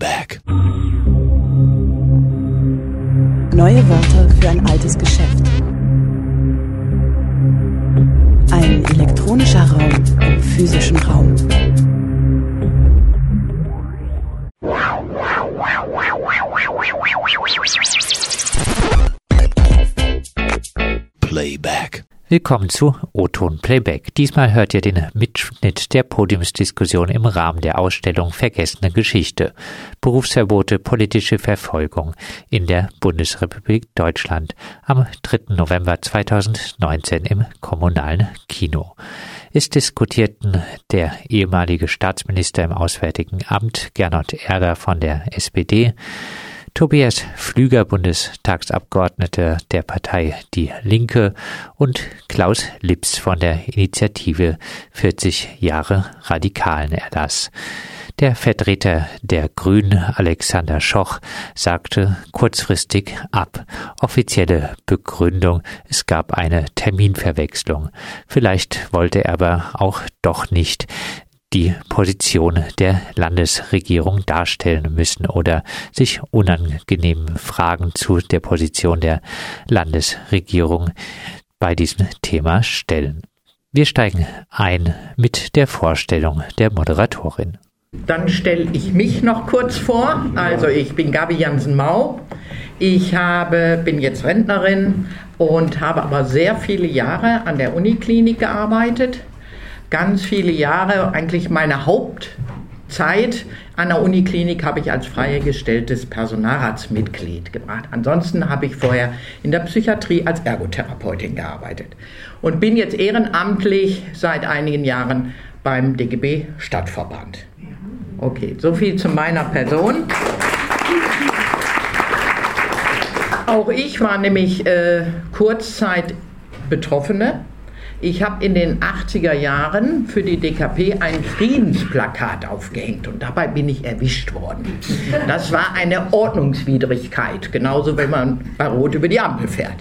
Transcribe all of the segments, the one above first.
Playback. Neue Wörter für ein altes Geschäft. Ein elektronischer Raum im physischen Raum. Willkommen zu O-Ton Playback. Diesmal hört ihr den Mitschnitt der Podiumsdiskussion im Rahmen der Ausstellung Vergessene Geschichte. Berufsverbote, politische Verfolgung in der Bundesrepublik Deutschland am 3. November 2019 im kommunalen Kino. Es diskutierten der ehemalige Staatsminister im Auswärtigen Amt Gernot Erder von der SPD, Tobias Flüger, Bundestagsabgeordneter der Partei Die Linke und Klaus Lips von der Initiative 40 Jahre radikalen Erlass. Der Vertreter der Grünen, Alexander Schoch, sagte kurzfristig ab. Offizielle Begründung, es gab eine Terminverwechslung. Vielleicht wollte er aber auch doch nicht die Position der Landesregierung darstellen müssen oder sich unangenehmen Fragen zu der Position der Landesregierung bei diesem Thema stellen. Wir steigen ein mit der Vorstellung der Moderatorin. Dann stelle ich mich noch kurz vor. Also ich bin Gabi Jansen-Mau. Ich habe, bin jetzt Rentnerin und habe aber sehr viele Jahre an der Uniklinik gearbeitet ganz viele Jahre, eigentlich meine Hauptzeit an der Uniklinik habe ich als freigestelltes Personalratsmitglied gemacht. Ansonsten habe ich vorher in der Psychiatrie als Ergotherapeutin gearbeitet und bin jetzt ehrenamtlich seit einigen Jahren beim DGB Stadtverband. Okay, so viel zu meiner Person. Auch ich war nämlich äh, Kurzzeit Betroffene ich habe in den 80er Jahren für die DKP ein Friedensplakat aufgehängt und dabei bin ich erwischt worden. Das war eine Ordnungswidrigkeit, genauso wenn man bei Rot über die Ampel fährt.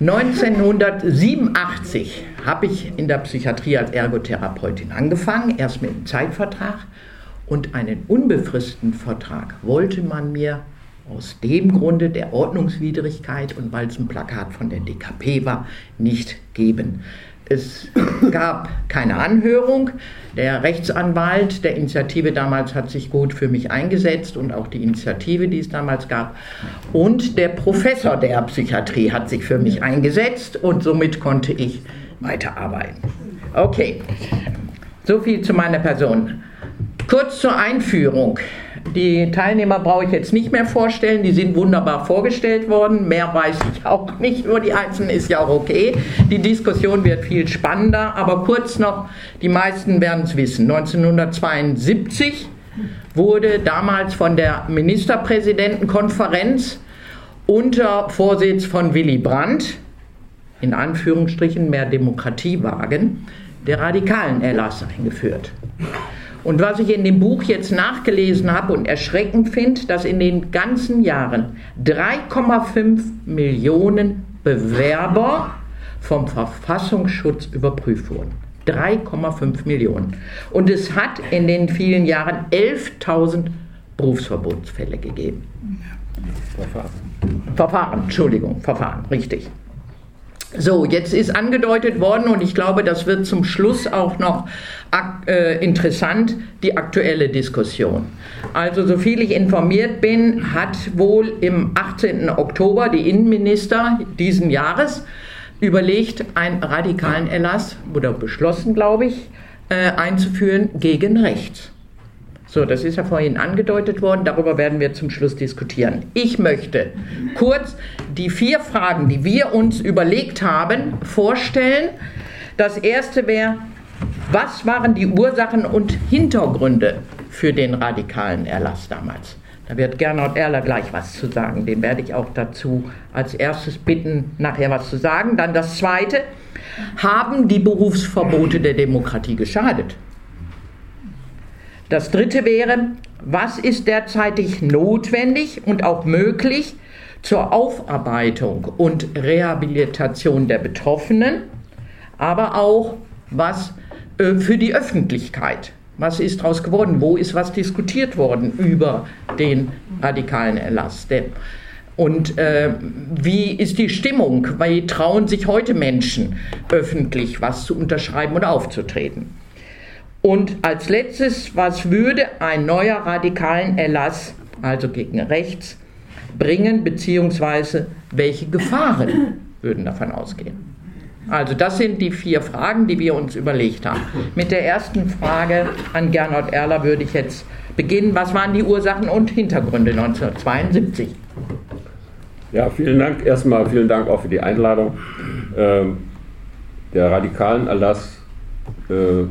1987 habe ich in der Psychiatrie als Ergotherapeutin angefangen, erst mit einem Zeitvertrag und einen unbefristeten Vertrag wollte man mir aus dem Grunde der Ordnungswidrigkeit und weil es ein Plakat von der DKP war, nicht geben. Es gab keine Anhörung. Der Rechtsanwalt der Initiative damals hat sich gut für mich eingesetzt und auch die Initiative, die es damals gab. Und der Professor der Psychiatrie hat sich für mich eingesetzt und somit konnte ich weiterarbeiten. Okay, so viel zu meiner Person. Kurz zur Einführung. Die Teilnehmer brauche ich jetzt nicht mehr vorstellen, die sind wunderbar vorgestellt worden. Mehr weiß ich auch nicht, nur die Einzelnen ist ja auch okay. Die Diskussion wird viel spannender, aber kurz noch, die meisten werden es wissen. 1972 wurde damals von der Ministerpräsidentenkonferenz unter Vorsitz von Willy Brandt, in Anführungsstrichen mehr Demokratie wagen, der radikalen Erlass eingeführt. Und was ich in dem Buch jetzt nachgelesen habe und erschreckend finde, dass in den ganzen Jahren 3,5 Millionen Bewerber vom Verfassungsschutz überprüft wurden. 3,5 Millionen. Und es hat in den vielen Jahren 11.000 Berufsverbotsfälle gegeben. Verfahren. Verfahren, Entschuldigung, Verfahren, richtig. So, jetzt ist angedeutet worden und ich glaube, das wird zum Schluss auch noch interessant, die aktuelle Diskussion. Also, soviel ich informiert bin, hat wohl im 18. Oktober die Innenminister diesen Jahres überlegt, einen radikalen Erlass oder beschlossen, glaube ich, äh, einzuführen gegen rechts. So, das ist ja vorhin angedeutet worden, darüber werden wir zum Schluss diskutieren. Ich möchte kurz die vier Fragen, die wir uns überlegt haben, vorstellen. Das erste wäre, was waren die Ursachen und Hintergründe für den radikalen Erlass damals? Da wird Gernot Erler gleich was zu sagen. Den werde ich auch dazu als erstes bitten, nachher was zu sagen. Dann das Zweite. Haben die Berufsverbote der Demokratie geschadet? Das dritte wäre, was ist derzeitig notwendig und auch möglich zur Aufarbeitung und Rehabilitation der Betroffenen, aber auch was für die Öffentlichkeit Was ist daraus geworden? Wo ist was diskutiert worden über den radikalen Erlass? Und äh, wie ist die Stimmung? Wie trauen sich heute Menschen öffentlich was zu unterschreiben und aufzutreten? Und als letztes, was würde ein neuer radikalen Erlass, also gegen rechts, bringen, beziehungsweise welche Gefahren würden davon ausgehen? Also das sind die vier Fragen, die wir uns überlegt haben. Mit der ersten Frage an Gernot Erler würde ich jetzt beginnen. Was waren die Ursachen und Hintergründe 1972? Ja, vielen Dank. Erstmal vielen Dank auch für die Einladung. Ähm, der radikalen Erlass äh,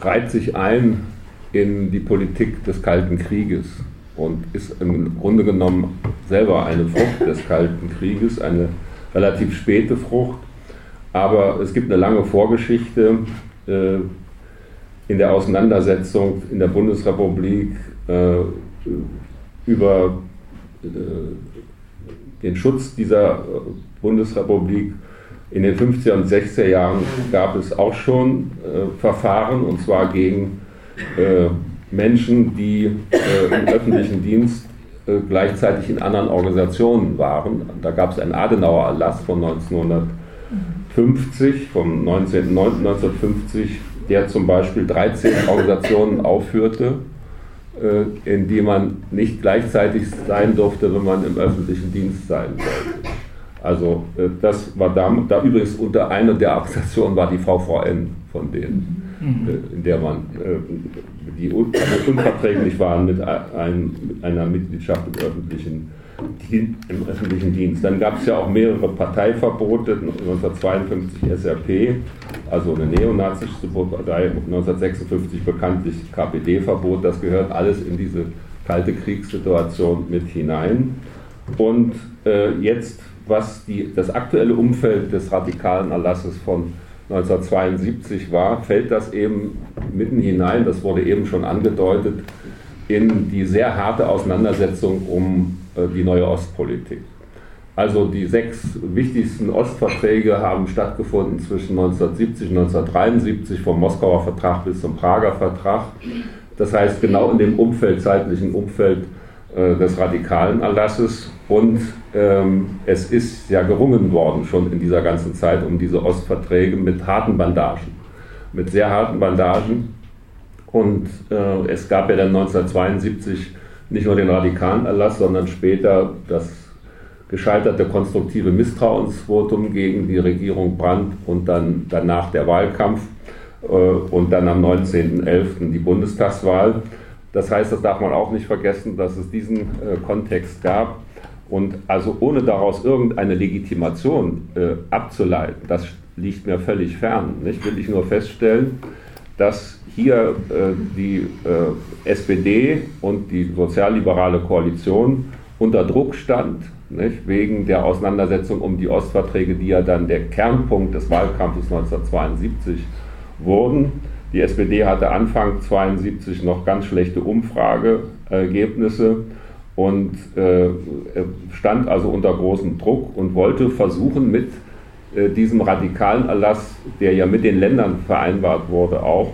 reiht sich ein in die Politik des Kalten Krieges und ist im Grunde genommen selber eine Frucht des Kalten Krieges, eine relativ späte Frucht. Aber es gibt eine lange Vorgeschichte äh, in der Auseinandersetzung in der Bundesrepublik äh, über äh, den Schutz dieser Bundesrepublik. In den 50er und 60er Jahren gab es auch schon Verfahren, und zwar gegen Menschen, die im öffentlichen Dienst gleichzeitig in anderen Organisationen waren. Da gab es einen Adenauer-Erlass von 1900. 50 vom 19.09.1950, der zum Beispiel 13 Organisationen aufführte, äh, in die man nicht gleichzeitig sein durfte, wenn man im öffentlichen Dienst sein sollte. Also äh, das war da, da übrigens unter einer der Organisationen war die VVN von denen, mhm. äh, in der man die also unverträglich waren mit einer Mitgliedschaft im öffentlichen Dienst im öffentlichen Dienst. Dann gab es ja auch mehrere Parteiverbote, 1952 SRP, also eine neonazistische Partei, 1956 bekanntlich KPD-Verbot, das gehört alles in diese kalte Kriegssituation mit hinein. Und äh, jetzt, was die, das aktuelle Umfeld des radikalen Erlasses von 1972 war, fällt das eben mitten hinein, das wurde eben schon angedeutet, in die sehr harte Auseinandersetzung um die neue Ostpolitik. Also die sechs wichtigsten Ostverträge haben stattgefunden zwischen 1970 und 1973, vom Moskauer Vertrag bis zum Prager Vertrag. Das heißt, genau in dem Umfeld, zeitlichen Umfeld äh, des radikalen Erlasses. Und ähm, es ist ja gerungen worden schon in dieser ganzen Zeit um diese Ostverträge mit harten Bandagen, mit sehr harten Bandagen. Und äh, es gab ja dann 1972 nicht nur den radikalen Erlass, sondern später das gescheiterte konstruktive Misstrauensvotum gegen die Regierung Brandt und dann danach der Wahlkampf äh, und dann am 19.11. die Bundestagswahl. Das heißt, das darf man auch nicht vergessen, dass es diesen äh, Kontext gab. Und also ohne daraus irgendeine Legitimation äh, abzuleiten, das liegt mir völlig fern. Nicht? Will ich nur feststellen, dass hier äh, die äh, SPD und die sozialliberale Koalition unter Druck stand, nicht? wegen der Auseinandersetzung um die Ostverträge, die ja dann der Kernpunkt des Wahlkampfes 1972 wurden. Die SPD hatte Anfang 1972 noch ganz schlechte Umfrageergebnisse und äh, stand also unter großem Druck und wollte versuchen mit äh, diesem radikalen Erlass, der ja mit den Ländern vereinbart wurde, auch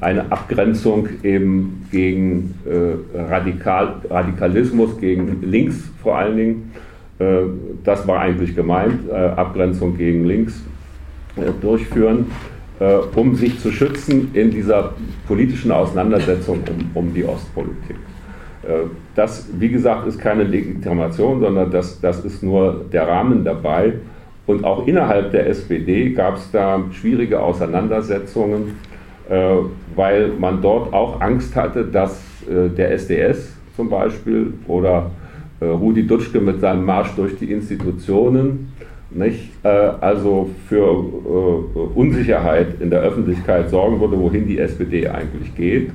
eine Abgrenzung eben gegen äh, Radikal, Radikalismus, gegen links vor allen Dingen. Äh, das war eigentlich gemeint, Abgrenzung gegen links durchführen, um sich zu schützen in dieser politischen Auseinandersetzung um, um die Ostpolitik. Das, wie gesagt, ist keine Legitimation, sondern das, das ist nur der Rahmen dabei. Und auch innerhalb der SPD gab es da schwierige Auseinandersetzungen äh, weil man dort auch Angst hatte, dass äh, der SDS zum Beispiel oder äh, Rudi Dutschke mit seinem Marsch durch die Institutionen nicht, also für Unsicherheit in der Öffentlichkeit sorgen würde, wohin die SPD eigentlich geht.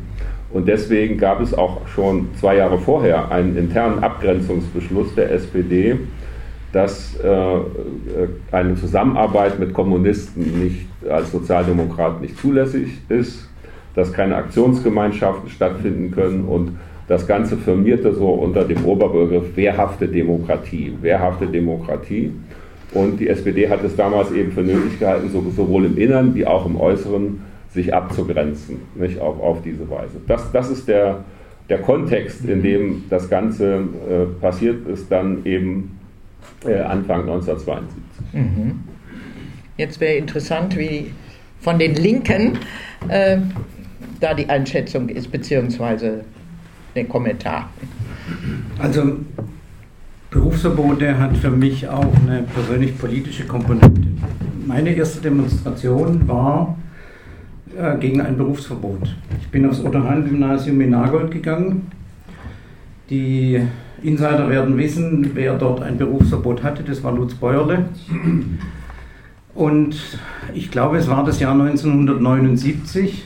Und deswegen gab es auch schon zwei Jahre vorher einen internen Abgrenzungsbeschluss der SPD, dass äh, äh, eine Zusammenarbeit mit Kommunisten nicht als Sozialdemokrat nicht zulässig ist, dass keine Aktionsgemeinschaften stattfinden können und das Ganze firmierte so unter dem Oberbegriff wehrhafte Demokratie. Wehrhafte Demokratie. Und die SPD hat es damals eben für nötig gehalten, sowohl im Innern wie auch im Äußeren sich abzugrenzen, nicht auf, auf diese Weise. Das, das ist der, der Kontext, in dem das Ganze äh, passiert ist, dann eben äh, Anfang 1972. Mhm. Jetzt wäre interessant, wie von den Linken äh, da die Einschätzung ist, beziehungsweise der Kommentar. Also Berufsverbote hat für mich auch eine persönlich politische Komponente. Meine erste Demonstration war äh, gegen ein Berufsverbot. Ich bin aufs Otto-Hahn-Gymnasium in Nagold gegangen. Die Insider werden wissen, wer dort ein Berufsverbot hatte. Das war Lutz Bäuerle. Und ich glaube, es war das Jahr 1979,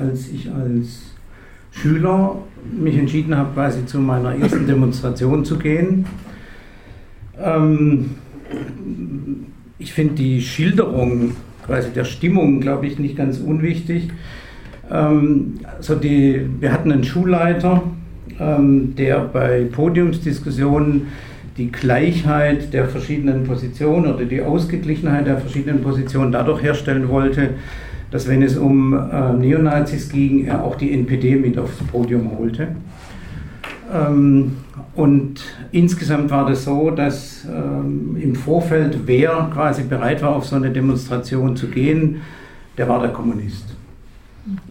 als ich als Schüler mich entschieden habe, quasi zu meiner ersten Demonstration zu gehen. Ähm, ich finde die Schilderung quasi der Stimmung, glaube ich, nicht ganz unwichtig. Ähm, also die, wir hatten einen Schulleiter, der bei Podiumsdiskussionen die Gleichheit der verschiedenen Positionen oder die Ausgeglichenheit der verschiedenen Positionen dadurch herstellen wollte, dass wenn es um äh, Neonazis ging, er auch die NPD mit aufs Podium holte. Ähm, und insgesamt war das so, dass ähm, im Vorfeld, wer quasi bereit war, auf so eine Demonstration zu gehen, der war der Kommunist.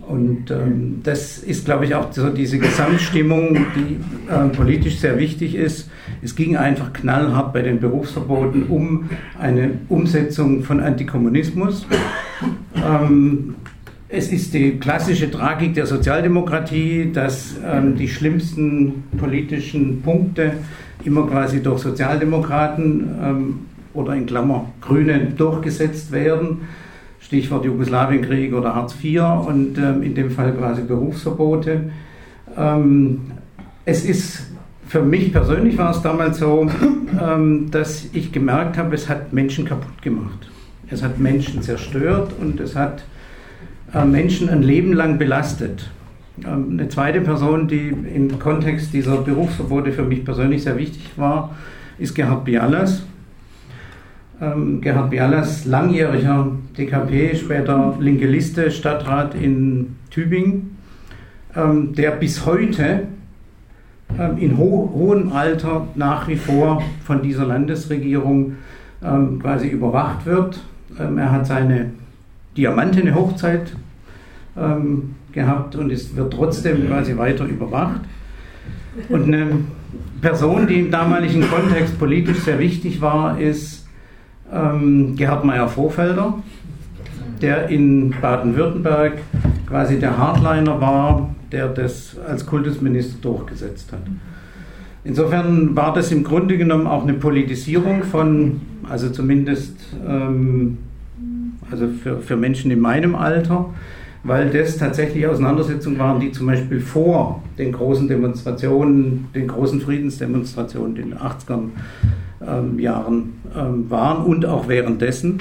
Und ähm, das ist, glaube ich, auch so diese Gesamtstimmung, die äh, politisch sehr wichtig ist. Es ging einfach knallhart bei den Berufsverboten um eine Umsetzung von Antikommunismus. Ähm, es ist die klassische Tragik der Sozialdemokratie, dass ähm, die schlimmsten politischen Punkte immer quasi durch Sozialdemokraten ähm, oder in Klammer Grüne durchgesetzt werden. Stichwort Jugoslawienkrieg oder Hartz IV und ähm, in dem Fall quasi Berufsverbote. Ähm, es ist für mich persönlich war es damals so, ähm, dass ich gemerkt habe, es hat Menschen kaputt gemacht. Es hat Menschen zerstört und es hat äh, Menschen ein Leben lang belastet. Ähm, eine zweite Person, die im Kontext dieser Berufsverbote für mich persönlich sehr wichtig war, ist Gerhard Bialas. Ähm, Gerhard Bialas, langjähriger DKP, später linke Liste, Stadtrat in Tübingen, ähm, der bis heute ähm, in ho hohem Alter nach wie vor von dieser Landesregierung ähm, quasi überwacht wird. Ähm, er hat seine diamantene Hochzeit ähm, gehabt und es wird trotzdem quasi weiter überwacht. Und eine Person, die im damaligen Kontext politisch sehr wichtig war, ist ähm, Gerhard Meyer-Vorfelder, der in Baden-Württemberg quasi der Hardliner war, der das als Kultusminister durchgesetzt hat. Insofern war das im Grunde genommen auch eine Politisierung von, also zumindest ähm, also für, für Menschen in meinem Alter, weil das tatsächlich Auseinandersetzungen waren, die zum Beispiel vor den großen Demonstrationen, den großen Friedensdemonstrationen den 80er ähm, Jahren ähm, waren und auch währenddessen.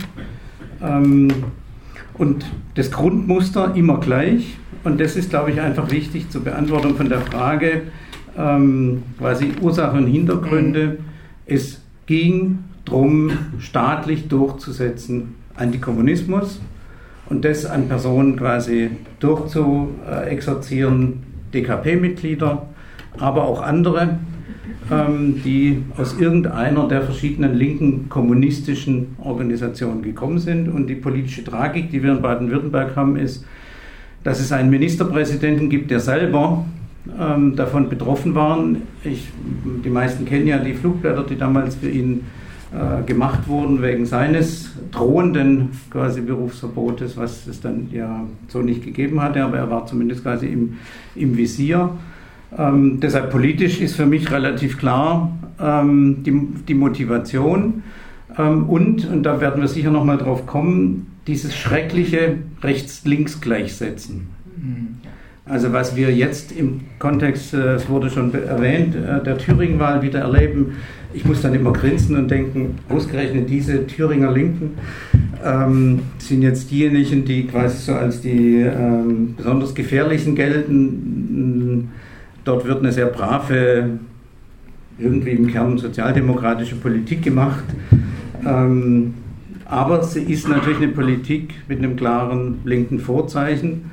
Ähm, und das Grundmuster immer gleich. Und das ist, glaube ich, einfach wichtig zur Beantwortung von der Frage, ähm, quasi Ursachen und Hintergründe. Es ging darum, staatlich durchzusetzen Antikommunismus und das an Personen quasi durchzuexerzieren, DKP-Mitglieder, aber auch andere, die aus irgendeiner der verschiedenen linken kommunistischen Organisationen gekommen sind. Und die politische Tragik, die wir in Baden-Württemberg haben, ist, dass es einen Ministerpräsidenten gibt, der selber ähm, davon betroffen war. Die meisten kennen ja die Flugblätter, die damals für ihn äh, gemacht wurden wegen seines drohenden quasi Berufsverbotes, was es dann ja so nicht gegeben hatte, aber er war zumindest quasi im, im Visier. Ähm, deshalb politisch ist für mich relativ klar ähm, die, die Motivation ähm, und, und da werden wir sicher nochmal drauf kommen, dieses schreckliche Rechts-Links-Gleichsetzen. Mhm. Also was wir jetzt im Kontext, äh, es wurde schon erwähnt, äh, der Thüringen-Wahl wieder erleben, ich muss dann immer grinsen und denken, ausgerechnet diese Thüringer Linken ähm, sind jetzt diejenigen, die quasi so als die ähm, besonders gefährlichen gelten. Dort wird eine sehr brave, irgendwie im Kern sozialdemokratische Politik gemacht. Ähm, aber sie ist natürlich eine Politik mit einem klaren linken Vorzeichen.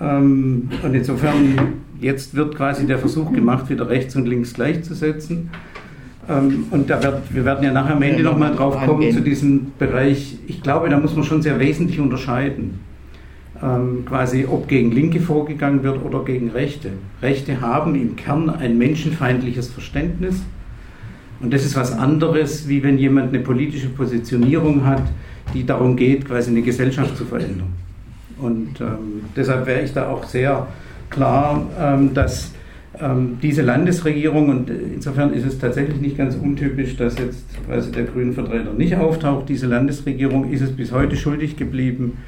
Ähm, und insofern, jetzt wird quasi der Versuch gemacht, wieder rechts und links gleichzusetzen. Ähm, und da wird, wir werden ja nachher am Ende nochmal drauf kommen zu diesem Bereich. Ich glaube, da muss man schon sehr wesentlich unterscheiden. Ähm, quasi, ob gegen Linke vorgegangen wird oder gegen Rechte. Rechte haben im Kern ein menschenfeindliches Verständnis. Und das ist was anderes, wie wenn jemand eine politische Positionierung hat, die darum geht, quasi eine Gesellschaft zu verändern. Und ähm, deshalb wäre ich da auch sehr klar, ähm, dass ähm, diese Landesregierung, und insofern ist es tatsächlich nicht ganz untypisch, dass jetzt quasi der grünen Vertreter nicht auftaucht, diese Landesregierung ist es bis heute schuldig geblieben,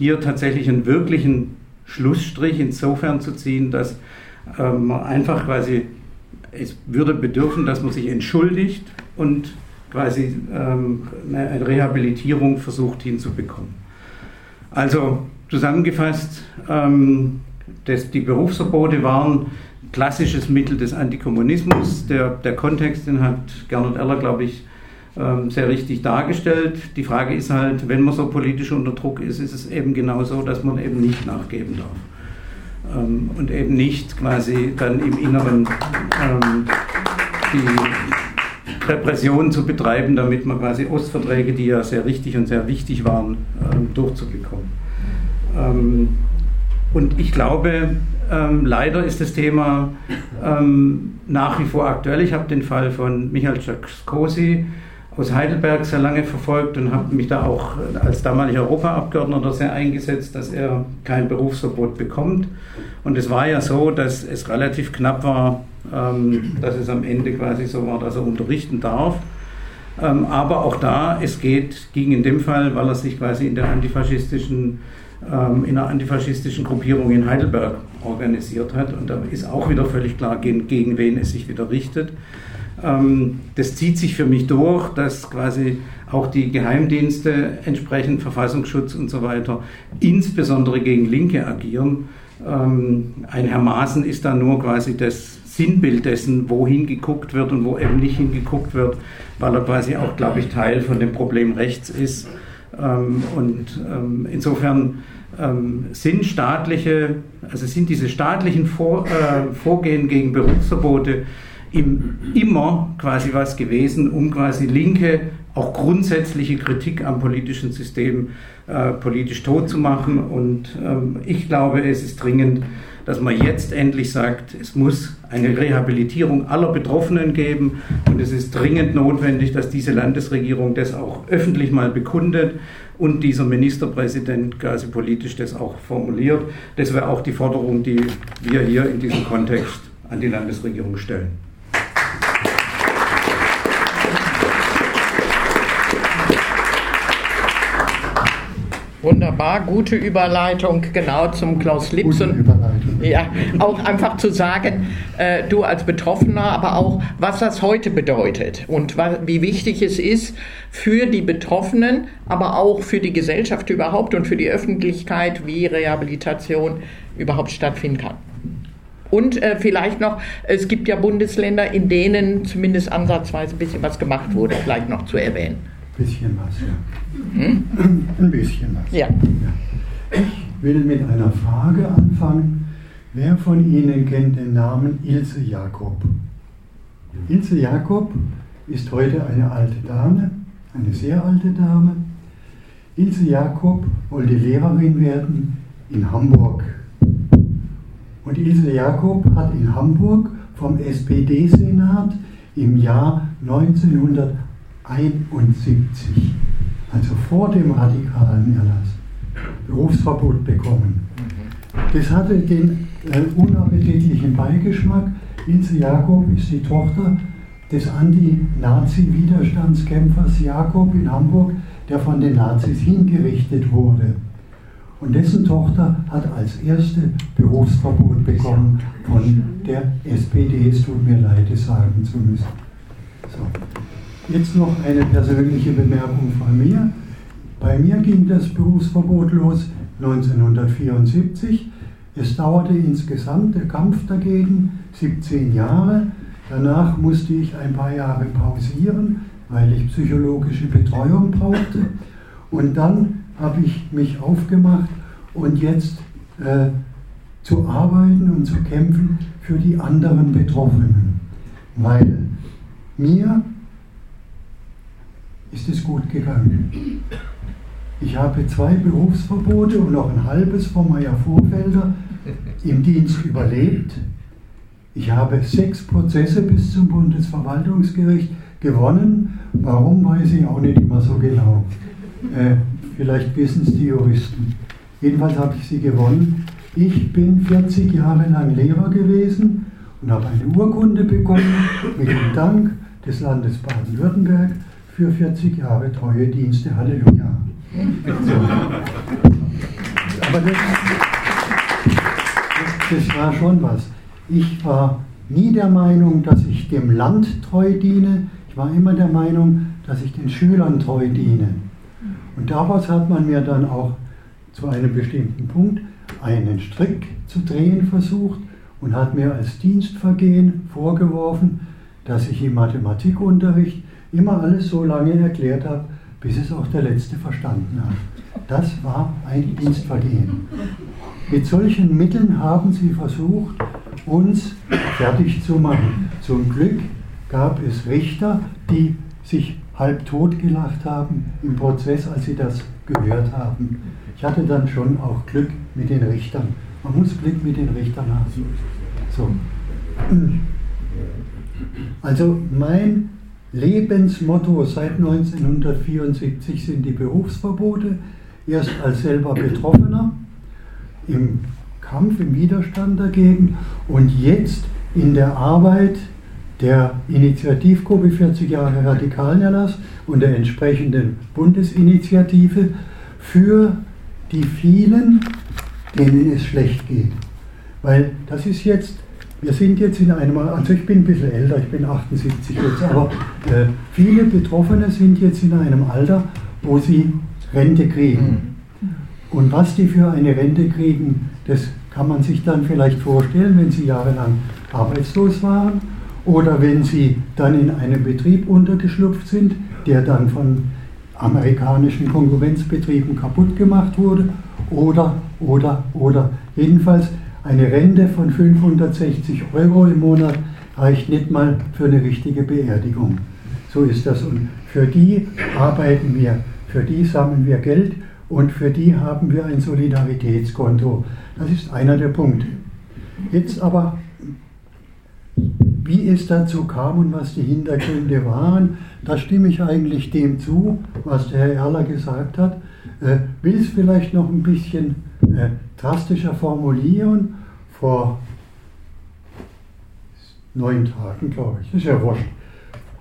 hier tatsächlich einen wirklichen Schlussstrich insofern zu ziehen, dass ähm, man einfach quasi, es würde bedürfen, dass man sich entschuldigt und quasi ähm, eine Rehabilitierung versucht hinzubekommen. Also zusammengefasst, ähm, das, die Berufsverbote waren klassisches Mittel des Antikommunismus. Der, der Kontext, den hat Gernot Eller, glaube ich, sehr richtig dargestellt. Die Frage ist halt, wenn man so politisch unter Druck ist, ist es eben genau so, dass man eben nicht nachgeben darf. Ähm, und eben nicht quasi dann im Inneren ähm, die Repression zu betreiben, damit man quasi Ostverträge, die ja sehr richtig und sehr wichtig waren, durchzubekommen. Und ich glaube, ähm, leider ist das Thema ähm, nach wie vor aktuell. Ich habe den Fall von Michael Czakskosi aus Heidelberg sehr lange verfolgt und habe mich da auch als damaliger Europaabgeordneter sehr eingesetzt, dass er kein Berufsverbot bekommt. Und es war ja so, dass es relativ knapp war, ähm, dass es am Ende quasi so war, dass er unterrichten darf. Ähm, aber auch da, es geht, ging in dem Fall, weil er sich quasi in der antifaschistischen ähm, in einer antifaschistischen Gruppierung in Heidelberg organisiert hat. Und da ist auch wieder völlig klar, gegen, gegen wen es sich wieder richtet. Ähm, das zieht sich für mich durch, dass quasi auch die Geheimdienste entsprechend Verfassungsschutz und so weiter insbesondere gegen Linke agieren. Ähm, ein Herr Maaßen ist da nur quasi das Sinnbild dessen, wohin geguckt wird und wo eben nicht hingeguckt wird, weil er quasi auch, glaube ich, Teil von dem Problem rechts ist. Ähm, und insofern sind staatliche, also sind diese staatlichen äh, Vorgehen gegen Berufsverbote im, immer quasi was gewesen, um quasi linke, auch grundsätzliche Kritik am politischen System äh, politisch tot zu machen. Und ähm, ich glaube, es ist dringend, dass man jetzt endlich sagt, es muss eine Rehabilitierung aller Betroffenen geben und es ist dringend notwendig, dass diese Landesregierung das auch öffentlich mal bekundet und dieser Ministerpräsident quasi politisch das auch formuliert. Das wäre auch die Forderung, die wir hier in diesem Kontext an die Landesregierung stellen. Wunderbar, gute Überleitung genau zum Klaus Lips und ja, auch einfach zu sagen, äh, du als Betroffener, aber auch, was das heute bedeutet und wie wichtig es ist für die Betroffenen, aber auch für die Gesellschaft überhaupt und für die Öffentlichkeit, wie Rehabilitation überhaupt stattfinden kann. Und äh, vielleicht noch, es gibt ja Bundesländer, in denen zumindest ansatzweise ein bisschen was gemacht wurde, vielleicht noch zu erwähnen bisschen was, ja. Hm? Ein bisschen was. Ja. ja. Ich will mit einer Frage anfangen. Wer von Ihnen kennt den Namen Ilse Jakob? Ilse Jakob ist heute eine alte Dame, eine sehr alte Dame. Ilse Jakob wollte Lehrerin werden in Hamburg. Und Ilse Jakob hat in Hamburg vom SPD-Senat im Jahr 1900 71, also vor dem radikalen Erlass, Berufsverbot bekommen. Das hatte den äh, unappetitlichen Beigeschmack. Ilse Jakob ist die Tochter des Anti-Nazi-Widerstandskämpfers Jakob in Hamburg, der von den Nazis hingerichtet wurde. Und dessen Tochter hat als erste Berufsverbot bekommen von der SPD. Es tut mir leid, es sagen zu müssen. So. Jetzt noch eine persönliche Bemerkung von mir. Bei mir ging das Berufsverbot los 1974. Es dauerte insgesamt der Kampf dagegen 17 Jahre. Danach musste ich ein paar Jahre pausieren, weil ich psychologische Betreuung brauchte. Und dann habe ich mich aufgemacht und jetzt äh, zu arbeiten und zu kämpfen für die anderen Betroffenen. Weil mir ist es gut gegangen. Ich habe zwei Berufsverbote und noch ein halbes von Meier Vorfelder im Dienst überlebt. Ich habe sechs Prozesse bis zum Bundesverwaltungsgericht gewonnen. Warum weiß ich auch nicht immer so genau. Äh, vielleicht wissen es die Juristen. Jedenfalls habe ich sie gewonnen. Ich bin 40 Jahre lang Lehrer gewesen und habe eine Urkunde bekommen mit dem Dank des Landes Baden-Württemberg für 40 Jahre treue Dienste. Halleluja. Aber das, das war schon was. Ich war nie der Meinung, dass ich dem Land treu diene. Ich war immer der Meinung, dass ich den Schülern treu diene. Und daraus hat man mir dann auch zu einem bestimmten Punkt einen Strick zu drehen versucht und hat mir als Dienstvergehen vorgeworfen, dass ich im Mathematikunterricht immer alles so lange erklärt habe, bis es auch der Letzte verstanden hat. Das war ein Dienstvergehen. Mit solchen Mitteln haben sie versucht, uns fertig zu machen. Zum Glück gab es Richter, die sich halb tot gelacht haben im Prozess, als sie das gehört haben. Ich hatte dann schon auch Glück mit den Richtern. Man muss Glück mit den Richtern haben. So. Also mein Lebensmotto seit 1974 sind die Berufsverbote. Erst als selber Betroffener im Kampf, im Widerstand dagegen und jetzt in der Arbeit der Initiativgruppe 40 Jahre Radikalenerlass und der entsprechenden Bundesinitiative für die vielen, denen es schlecht geht. Weil das ist jetzt wir sind jetzt in einem, also ich bin ein bisschen älter, ich bin 78 jetzt, aber äh, viele Betroffene sind jetzt in einem Alter, wo sie Rente kriegen. Mhm. Und was die für eine Rente kriegen, das kann man sich dann vielleicht vorstellen, wenn sie jahrelang arbeitslos waren oder wenn sie dann in einem Betrieb untergeschlupft sind, der dann von amerikanischen Konkurrenzbetrieben kaputt gemacht wurde oder, oder, oder. Jedenfalls eine Rente von 560 Euro im Monat reicht nicht mal für eine richtige Beerdigung. So ist das. Und für die arbeiten wir, für die sammeln wir Geld und für die haben wir ein Solidaritätskonto. Das ist einer der Punkte. Jetzt aber, wie es dazu kam und was die Hintergründe waren, da stimme ich eigentlich dem zu, was der Herr Erler gesagt hat. Äh, will es vielleicht noch ein bisschen äh, drastischer formulieren. Vor neun Tagen, glaube ich, ist ja wurscht.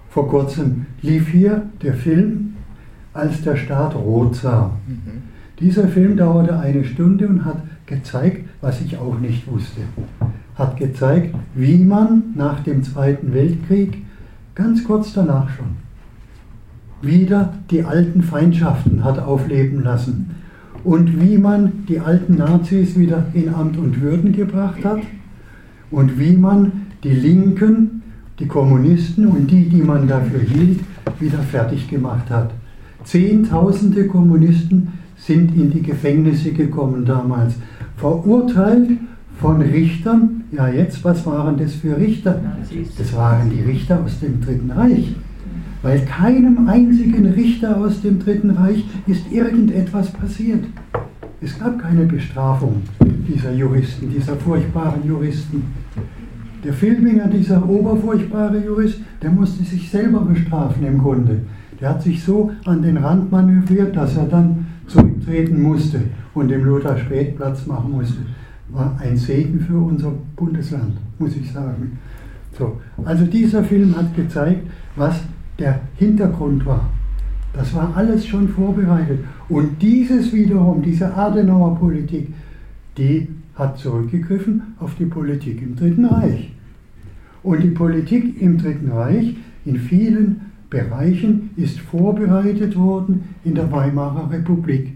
Vor kurzem lief hier der Film Als der Staat rot sah. Mhm. Dieser Film dauerte eine Stunde und hat gezeigt, was ich auch nicht wusste. Hat gezeigt, wie man nach dem Zweiten Weltkrieg, ganz kurz danach schon, wieder die alten Feindschaften hat aufleben lassen und wie man die alten Nazis wieder in Amt und Würden gebracht hat und wie man die Linken, die Kommunisten und die, die man dafür hielt, wieder fertig gemacht hat. Zehntausende Kommunisten sind in die Gefängnisse gekommen damals, verurteilt von Richtern. Ja, jetzt, was waren das für Richter? Das waren die Richter aus dem Dritten Reich. Weil keinem einzigen Richter aus dem Dritten Reich ist irgendetwas passiert. Es gab keine Bestrafung dieser Juristen, dieser furchtbaren Juristen. Der Filminger, dieser oberfurchtbare Jurist, der musste sich selber bestrafen im Grunde. Der hat sich so an den Rand manövriert, dass er dann zurücktreten musste und dem Lothar Späth Platz machen musste. War ein Segen für unser Bundesland, muss ich sagen. So, also dieser Film hat gezeigt, was der Hintergrund war. Das war alles schon vorbereitet. Und dieses wiederum, diese Adenauer Politik, die hat zurückgegriffen auf die Politik im Dritten Reich. Und die Politik im Dritten Reich in vielen Bereichen ist vorbereitet worden in der Weimarer Republik.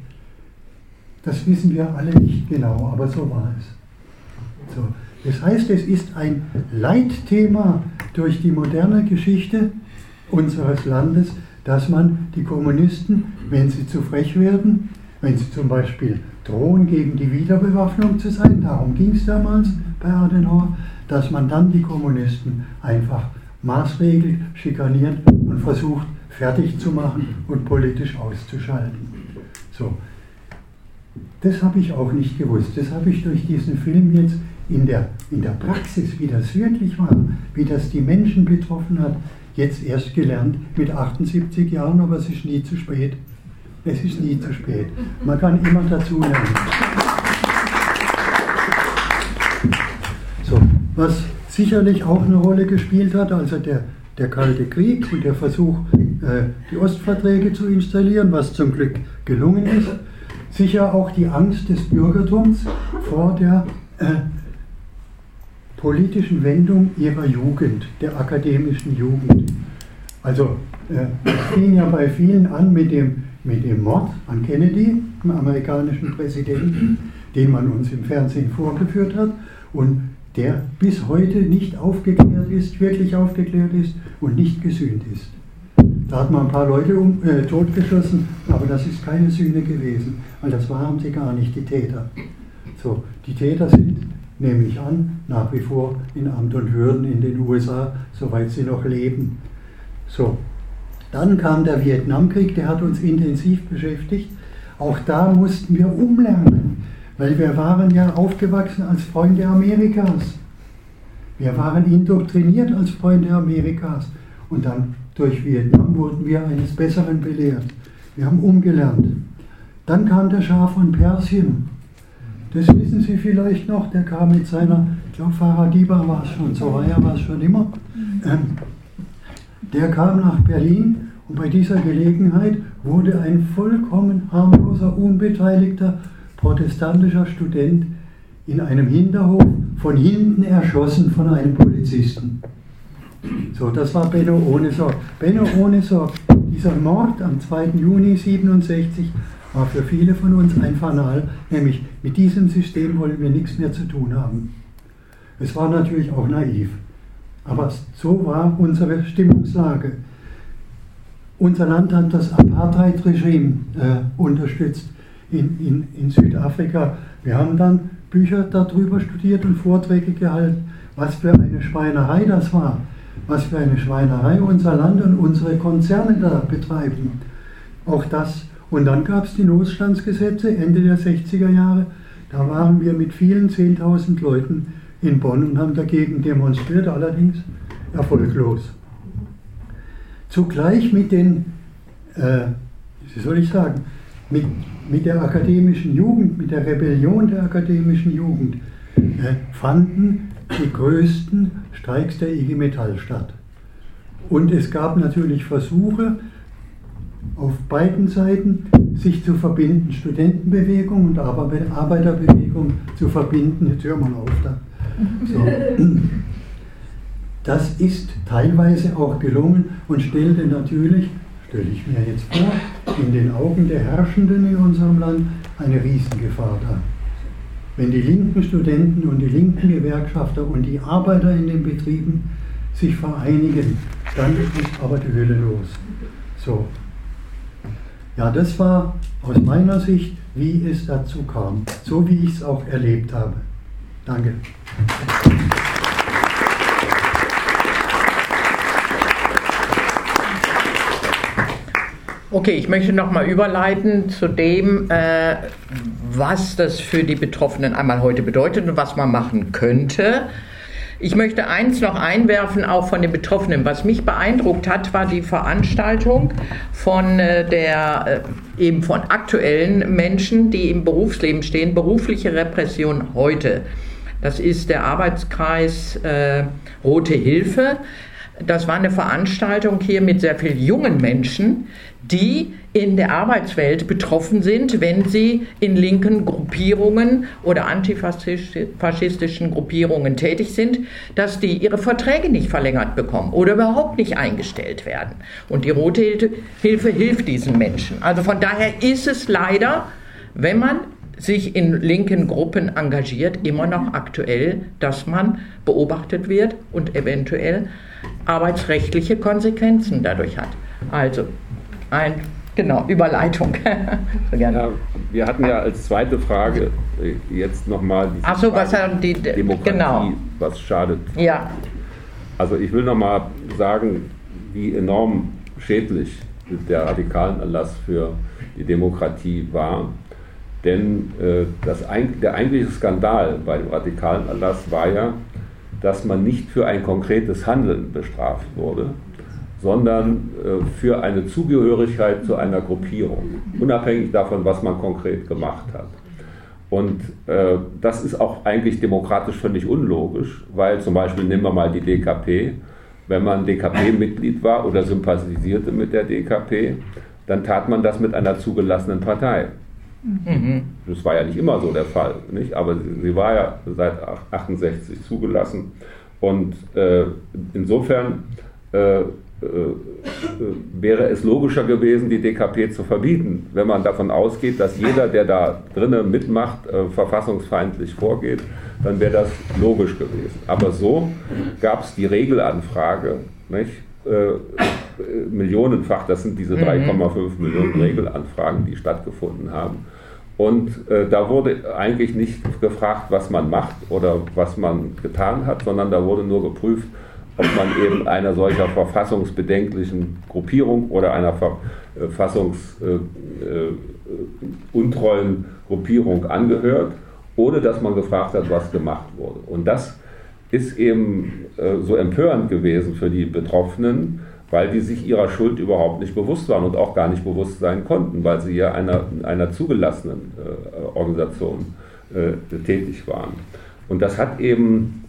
Das wissen wir alle nicht genau, aber so war es. So. Das heißt, es ist ein Leitthema durch die moderne Geschichte unseres Landes, dass man die Kommunisten, wenn sie zu frech werden, wenn sie zum Beispiel drohen, gegen die Wiederbewaffnung zu sein, darum ging es damals bei Adenauer, dass man dann die Kommunisten einfach maßregelt, schikaniert und versucht fertig zu machen und politisch auszuschalten. So. Das habe ich auch nicht gewusst. Das habe ich durch diesen Film jetzt in der, in der Praxis, wie das wirklich war, wie das die Menschen betroffen hat, jetzt erst gelernt mit 78 Jahren, aber es ist nie zu spät. Es ist nie zu spät. Man kann immer dazu lernen. So, was sicherlich auch eine Rolle gespielt hat, also der, der Kalte Krieg und der Versuch, äh, die Ostverträge zu installieren, was zum Glück gelungen ist. Sicher auch die Angst des Bürgertums vor der äh, politischen Wendung ihrer Jugend, der akademischen Jugend. Also äh, es fing ja bei vielen an mit dem, mit dem Mord an Kennedy, dem amerikanischen Präsidenten, den man uns im Fernsehen vorgeführt hat und der bis heute nicht aufgeklärt ist, wirklich aufgeklärt ist und nicht gesühnt ist. Da hat man ein paar Leute um, äh, totgeschossen, aber das ist keine Sühne gewesen, weil das waren sie gar nicht, die Täter. So, die Täter sind nehme ich an, nach wie vor in Amt und Würden in den USA, soweit sie noch leben. So, dann kam der Vietnamkrieg, der hat uns intensiv beschäftigt. Auch da mussten wir umlernen, weil wir waren ja aufgewachsen als Freunde Amerikas. Wir waren indoktriniert als Freunde Amerikas. Und dann durch Vietnam wurden wir eines Besseren belehrt. Wir haben umgelernt. Dann kam der Schah von Persien. Das wissen Sie vielleicht noch, der kam mit seiner, ich glaube Faradiba war es schon, Soraya war es schon immer. Ähm, der kam nach Berlin und bei dieser Gelegenheit wurde ein vollkommen harmloser, unbeteiligter protestantischer Student in einem Hinterhof von hinten erschossen von einem Polizisten. So, das war Benno ohne Sorg. Benno ohne Sorg. Dieser Mord am 2. Juni 1967 war für viele von uns ein Fanal, nämlich mit diesem System wollen wir nichts mehr zu tun haben. Es war natürlich auch naiv, aber so war unsere Stimmungslage. Unser Land hat das Apartheid-Regime äh, unterstützt in, in, in Südafrika. Wir haben dann Bücher darüber studiert und Vorträge gehalten, was für eine Schweinerei das war, was für eine Schweinerei unser Land und unsere Konzerne da betreiben. Auch das und dann gab es die Notstandsgesetze Ende der 60er Jahre. Da waren wir mit vielen 10.000 Leuten in Bonn und haben dagegen demonstriert, allerdings erfolglos. Zugleich mit den, äh, wie soll ich sagen, mit, mit der akademischen Jugend, mit der Rebellion der akademischen Jugend äh, fanden die größten Streiks der IG Metall statt. Und es gab natürlich Versuche, auf beiden Seiten sich zu verbinden, Studentenbewegung und Arbeiterbewegung zu verbinden. Jetzt hören wir auf da. So. Das ist teilweise auch gelungen und stellte natürlich, stelle ich mir jetzt vor, in den Augen der Herrschenden in unserem Land eine Riesengefahr dar. Wenn die linken Studenten und die linken Gewerkschafter und die Arbeiter in den Betrieben sich vereinigen, dann ist aber die Hölle los. So, ja, das war aus meiner Sicht, wie es dazu kam, so wie ich es auch erlebt habe. Danke. Okay, ich möchte nochmal überleiten zu dem, äh, was das für die Betroffenen einmal heute bedeutet und was man machen könnte. Ich möchte eins noch einwerfen, auch von den Betroffenen. Was mich beeindruckt hat, war die Veranstaltung von äh, der äh, eben von aktuellen Menschen, die im Berufsleben stehen, berufliche Repression heute. Das ist der Arbeitskreis äh, Rote Hilfe. Das war eine Veranstaltung hier mit sehr vielen jungen Menschen, die in der Arbeitswelt betroffen sind, wenn sie in linken Gruppierungen oder antifaschistischen Gruppierungen tätig sind, dass die ihre Verträge nicht verlängert bekommen oder überhaupt nicht eingestellt werden. Und die Rote Hilfe hilft diesen Menschen. Also von daher ist es leider, wenn man sich in linken Gruppen engagiert, immer noch aktuell, dass man beobachtet wird und eventuell arbeitsrechtliche Konsequenzen dadurch hat. Also ein, genau, Überleitung. so ja, wir hatten ja als zweite Frage äh, jetzt nochmal die Ach so, was haben die Demokratie, genau. was schadet. Ja. Also ich will nochmal sagen, wie enorm schädlich der radikalen Erlass für die Demokratie war. Denn äh, das, der eigentliche Skandal bei dem radikalen Erlass war ja, dass man nicht für ein konkretes Handeln bestraft wurde, sondern äh, für eine Zugehörigkeit zu einer Gruppierung, unabhängig davon, was man konkret gemacht hat. Und äh, das ist auch eigentlich demokratisch völlig unlogisch, weil zum Beispiel nehmen wir mal die DKP, wenn man DKP-Mitglied war oder sympathisierte mit der DKP, dann tat man das mit einer zugelassenen Partei. Mhm. Das war ja nicht immer so der Fall, nicht? aber sie war ja seit 68 zugelassen. Und äh, insofern äh, wäre es logischer gewesen, die DKP zu verbieten, wenn man davon ausgeht, dass jeder, der da drinnen mitmacht, äh, verfassungsfeindlich vorgeht, dann wäre das logisch gewesen. Aber so gab es die Regelanfrage, nicht? Äh, millionenfach, das sind diese 3,5 mhm. Millionen Regelanfragen, die stattgefunden haben. Und äh, da wurde eigentlich nicht gefragt, was man macht oder was man getan hat, sondern da wurde nur geprüft, ob man eben einer solcher verfassungsbedenklichen Gruppierung oder einer verfassungsuntreuen äh, äh, Gruppierung angehört, ohne dass man gefragt hat, was gemacht wurde. Und das ist eben äh, so empörend gewesen für die Betroffenen, weil die sich ihrer Schuld überhaupt nicht bewusst waren und auch gar nicht bewusst sein konnten, weil sie ja einer, einer zugelassenen äh, Organisation äh, tätig waren. Und das hat eben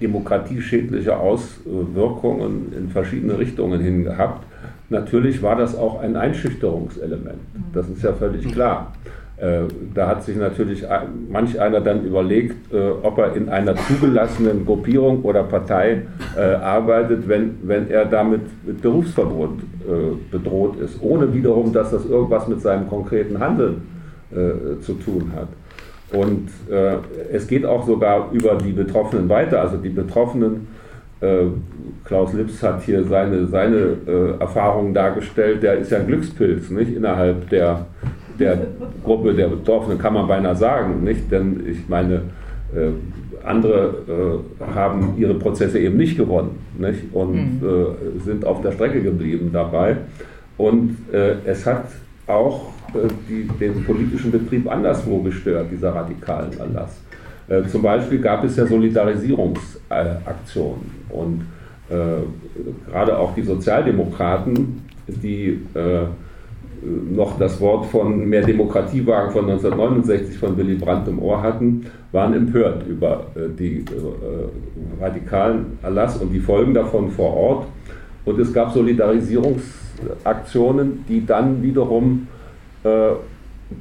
demokratieschädliche Auswirkungen in verschiedene Richtungen hin gehabt. Natürlich war das auch ein Einschüchterungselement, das ist ja völlig klar. Äh, da hat sich natürlich manch einer dann überlegt, äh, ob er in einer zugelassenen Gruppierung oder Partei äh, arbeitet, wenn, wenn er damit mit Berufsverbot bedroht ist, ohne wiederum, dass das irgendwas mit seinem konkreten Handeln zu tun hat. Und es geht auch sogar über die Betroffenen weiter. Also die Betroffenen, Klaus Lips hat hier seine, seine Erfahrungen dargestellt, der ist ja ein Glückspilz nicht? innerhalb der der Gruppe der Betroffenen, kann man beinahe sagen, nicht? Denn ich meine, äh, andere äh, haben ihre Prozesse eben nicht gewonnen nicht? und mhm. äh, sind auf der Strecke geblieben dabei. Und äh, es hat auch äh, die, den politischen Betrieb anderswo gestört, dieser radikalen Erlass. Äh, zum Beispiel gab es ja Solidarisierungsaktionen und gerade auch die Sozialdemokraten, die noch das Wort von mehr Demokratiewagen von 1969 von Willy Brandt im Ohr hatten, waren empört über äh, die äh, radikalen Erlass und die Folgen davon vor Ort. Und es gab Solidarisierungsaktionen, die dann wiederum äh,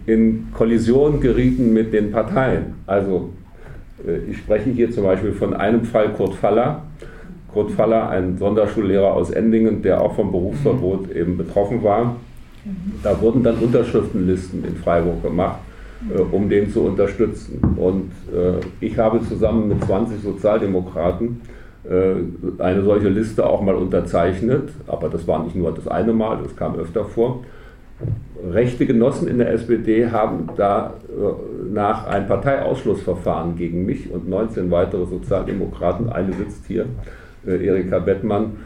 in Kollision gerieten mit den Parteien. Also ich spreche hier zum Beispiel von einem Fall Kurt Faller. Kurt Faller, ein Sonderschullehrer aus Endingen, der auch vom Berufsverbot eben betroffen war da wurden dann Unterschriftenlisten in Freiburg gemacht, äh, um den zu unterstützen. Und äh, ich habe zusammen mit 20 Sozialdemokraten äh, eine solche Liste auch mal unterzeichnet, aber das war nicht nur das eine Mal, das kam öfter vor. Rechte Genossen in der SPD haben danach ein Parteiausschlussverfahren gegen mich und 19 weitere Sozialdemokraten, eine sitzt hier, Erika Bettmann,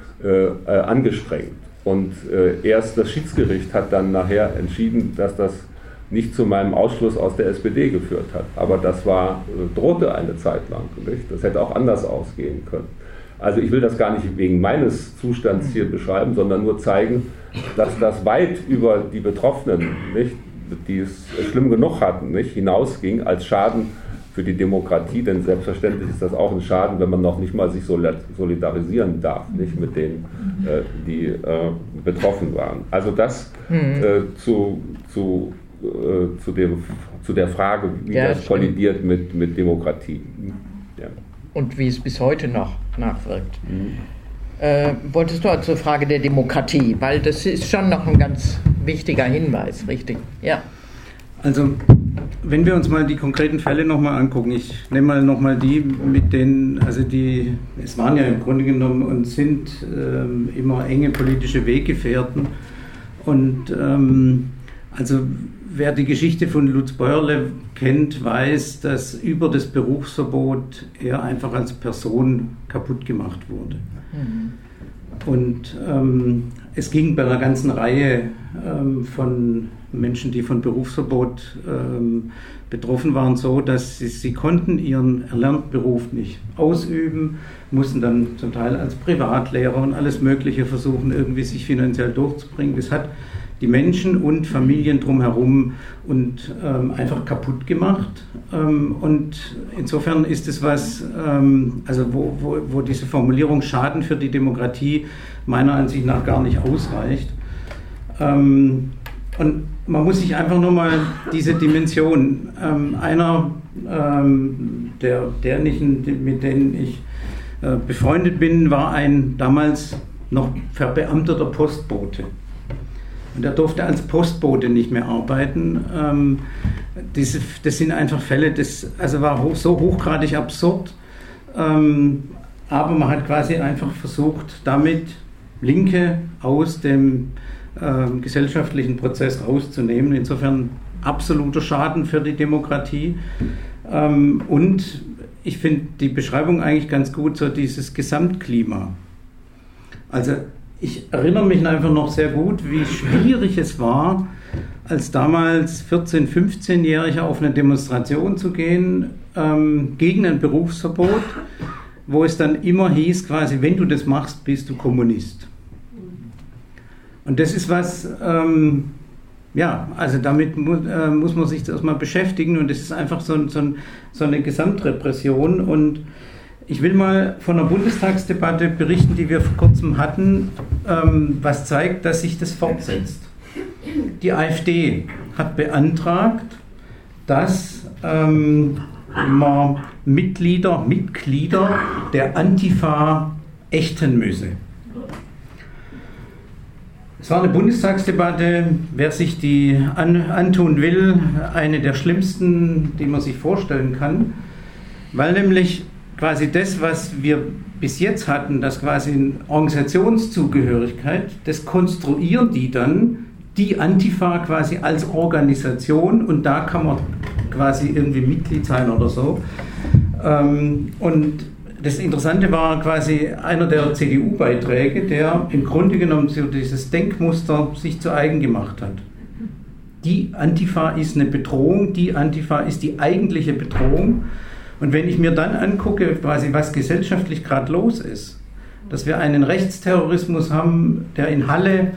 angestrengt. Und äh, erst das Schiedsgericht hat dann nachher entschieden, dass das nicht zu meinem Ausschluss aus der SPD geführt hat. Aber das war, äh, drohte eine Zeit lang. Nicht? Das hätte auch anders ausgehen können. Also ich will das gar nicht wegen meines Zustands hier beschreiben, sondern nur zeigen, dass das weit über die Betroffenen, nicht, die es schlimm genug hatten, nicht, hinausging als Schaden für die Demokratie, denn selbstverständlich ist das auch ein Schaden, wenn man noch nicht mal sich solidarisieren darf, nicht mit denen, äh, die äh, betroffen waren. Also das mhm. äh, zu, zu, äh, zu, dem, zu der Frage, wie ja, das kollidiert mit, mit Demokratie. Ja. Und wie es bis heute noch nachwirkt. Mhm. Äh, wolltest du zur Frage der Demokratie, weil das ist schon noch ein ganz wichtiger Hinweis, richtig? Ja. Also, wenn wir uns mal die konkreten Fälle nochmal angucken, ich nehme mal nochmal die, mit denen, also die, es waren ja im Grunde genommen und sind ähm, immer enge politische Weggefährten. Und ähm, also wer die Geschichte von Lutz Bäuerle kennt, weiß, dass über das Berufsverbot er einfach als Person kaputt gemacht wurde. Mhm. Und ähm, es ging bei einer ganzen Reihe ähm, von Menschen, die von Berufsverbot ähm, betroffen waren, so, dass sie, sie konnten ihren erlernten Beruf nicht ausüben, mussten dann zum Teil als Privatlehrer und alles Mögliche versuchen, irgendwie sich finanziell durchzubringen. Das hat die Menschen und Familien drumherum und ähm, einfach kaputt gemacht. Ähm, und insofern ist es was, ähm, also wo, wo, wo diese Formulierung Schaden für die Demokratie meiner Ansicht nach gar nicht ausreicht. Ähm, und man muss sich einfach nur mal diese Dimension, ähm, einer ähm, der derjenigen, mit denen ich äh, befreundet bin, war ein damals noch verbeamteter Postbote. Und er durfte als Postbote nicht mehr arbeiten. Ähm, diese, das sind einfach Fälle, das also war hoch, so hochgradig absurd. Ähm, aber man hat quasi einfach versucht, damit Linke aus dem äh, gesellschaftlichen Prozess rauszunehmen. Insofern absoluter Schaden für die Demokratie. Ähm, und ich finde die Beschreibung eigentlich ganz gut, so dieses Gesamtklima. Also ich erinnere mich einfach noch sehr gut, wie schwierig es war, als damals 14-, 15-Jähriger auf eine Demonstration zu gehen ähm, gegen ein Berufsverbot, wo es dann immer hieß, quasi, wenn du das machst, bist du Kommunist. Und das ist was, ähm, ja, also damit mu äh, muss man sich erstmal beschäftigen und das ist einfach so, so, so, eine Gesamtrepression. Und ich will mal von einer Bundestagsdebatte berichten, die wir vor kurzem hatten, ähm, was zeigt, dass sich das fortsetzt. Die AfD hat beantragt, dass ähm, man Mitglieder, Mitglieder der Antifa ächten müsse. Es war eine Bundestagsdebatte, wer sich die an, antun will, eine der schlimmsten, die man sich vorstellen kann, weil nämlich quasi das, was wir bis jetzt hatten, das quasi eine Organisationszugehörigkeit, das konstruieren die dann, die Antifa quasi als Organisation und da kann man quasi irgendwie Mitglied sein oder so. Ähm, und das Interessante war quasi einer der CDU-Beiträge, der im Grunde genommen so dieses Denkmuster sich zu eigen gemacht hat. Die Antifa ist eine Bedrohung, die Antifa ist die eigentliche Bedrohung. Und wenn ich mir dann angucke, quasi was gesellschaftlich gerade los ist, dass wir einen Rechtsterrorismus haben, der in Halle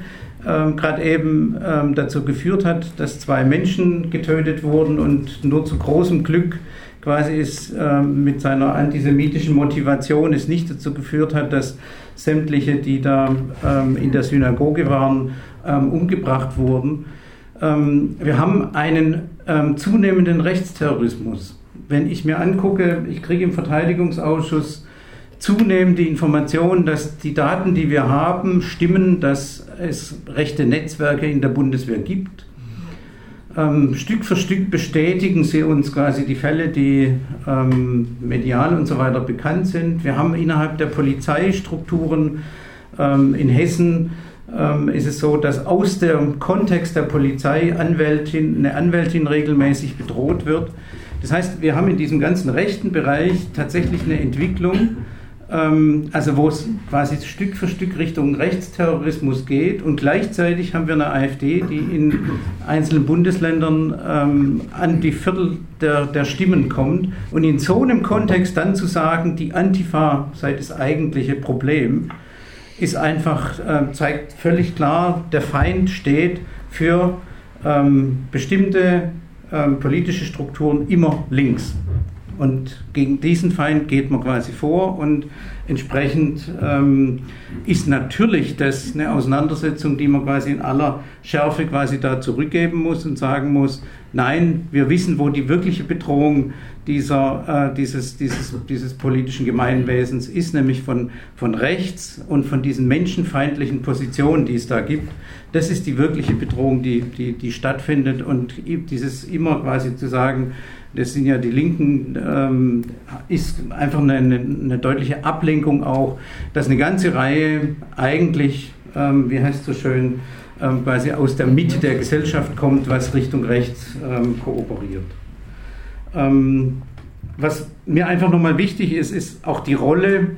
ähm, gerade eben ähm, dazu geführt hat, dass zwei Menschen getötet wurden und nur zu großem Glück quasi ist ähm, mit seiner antisemitischen Motivation es nicht dazu geführt hat, dass sämtliche, die da ähm, in der Synagoge waren, ähm, umgebracht wurden. Ähm, wir haben einen zunehmenden Rechtsterrorismus. Wenn ich mir angucke, ich kriege im Verteidigungsausschuss zunehmend die Information, dass die Daten, die wir haben, stimmen, dass es rechte Netzwerke in der Bundeswehr gibt ähm, Stück für Stück bestätigen sie uns quasi die Fälle, die ähm, medial und so weiter bekannt sind. Wir haben innerhalb der Polizeistrukturen ähm, in Hessen ähm, ist es so, dass aus dem Kontext der Polizei Anwältin, eine Anwältin regelmäßig bedroht wird. Das heißt, wir haben in diesem ganzen rechten Bereich tatsächlich eine Entwicklung, ähm, also wo es quasi Stück für Stück Richtung Rechtsterrorismus geht. Und gleichzeitig haben wir eine AfD, die in einzelnen Bundesländern ähm, an die Viertel der, der Stimmen kommt. Und in so einem Kontext dann zu sagen, die Antifa sei das eigentliche Problem, ist einfach, äh, zeigt völlig klar, der Feind steht für ähm, bestimmte politische Strukturen immer links. Und gegen diesen Feind geht man quasi vor und entsprechend ähm, ist natürlich das eine Auseinandersetzung, die man quasi in aller Schärfe quasi da zurückgeben muss und sagen muss, nein, wir wissen, wo die wirkliche Bedrohung dieser, äh, dieses, dieses, dieses politischen Gemeinwesens ist, nämlich von, von rechts und von diesen menschenfeindlichen Positionen, die es da gibt. Das ist die wirkliche Bedrohung, die, die, die stattfindet und dieses immer quasi zu sagen, das sind ja die Linken, ähm, ist einfach eine, eine, deutliche Ablenkung auch, dass eine ganze Reihe eigentlich, ähm, wie heißt es so schön, ähm, quasi aus der Mitte der Gesellschaft kommt, was Richtung rechts ähm, kooperiert. Ähm, was mir einfach nochmal wichtig ist, ist auch die Rolle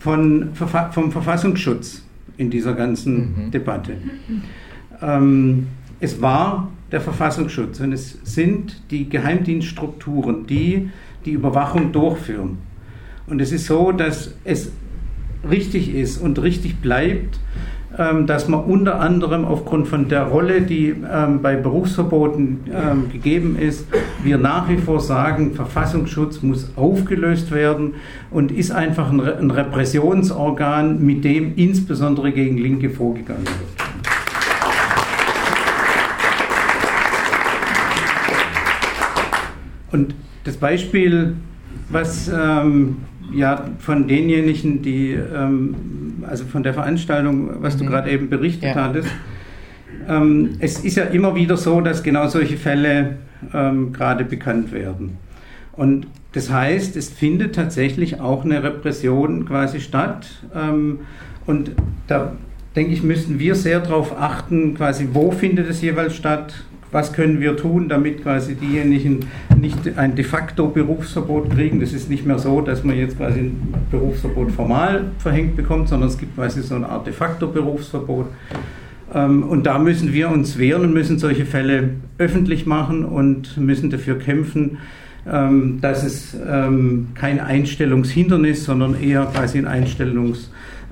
von, vom Verfassungsschutz in dieser ganzen mhm. Debatte. Ähm, es war der Verfassungsschutz und es sind die Geheimdienststrukturen, die die Überwachung durchführen. Und es ist so, dass es richtig ist und richtig bleibt, ähm, dass man unter anderem aufgrund von der Rolle, die ähm, bei Berufsverboten ähm, gegeben ist, wir nach wie vor sagen, Verfassungsschutz muss aufgelöst werden und ist einfach ein Repressionsorgan, mit dem insbesondere gegen Linke vorgegangen wird. Und das Beispiel, was ähm, ja von denjenigen, die, ähm, also von der Veranstaltung, was du mhm. gerade eben berichtet ja. hattest, ähm, es ist ja immer wieder so, dass genau solche Fälle ähm, gerade bekannt werden. Und das heißt, es findet tatsächlich auch eine Repression quasi statt. Ähm, und da denke ich, müssen wir sehr darauf achten, quasi, wo findet es jeweils statt, was können wir tun, damit quasi diejenigen nicht ein de facto Berufsverbot kriegen. Das ist nicht mehr so, dass man jetzt quasi ein Berufsverbot formal verhängt bekommt, sondern es gibt quasi so eine Art de facto Berufsverbot. Ähm, und da müssen wir uns wehren und müssen solche Fälle öffentlich machen und müssen dafür kämpfen, ähm, dass es ähm, kein Einstellungshindernis, sondern eher quasi ein Einstellungs-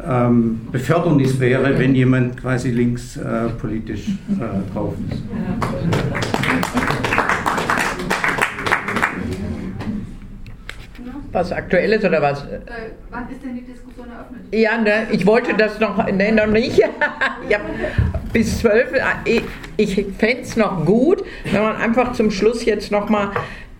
ähm, Befördernis wäre, wenn jemand quasi links äh, politisch äh, drauf ist. Was aktuell ist oder was? Äh, wann ist denn die Diskussion eröffnet? Ja, ne, ich wollte das noch, ne, noch nicht. ja, bis zwölf. Äh, ich, ich fände es noch gut, wenn man einfach zum Schluss jetzt nochmal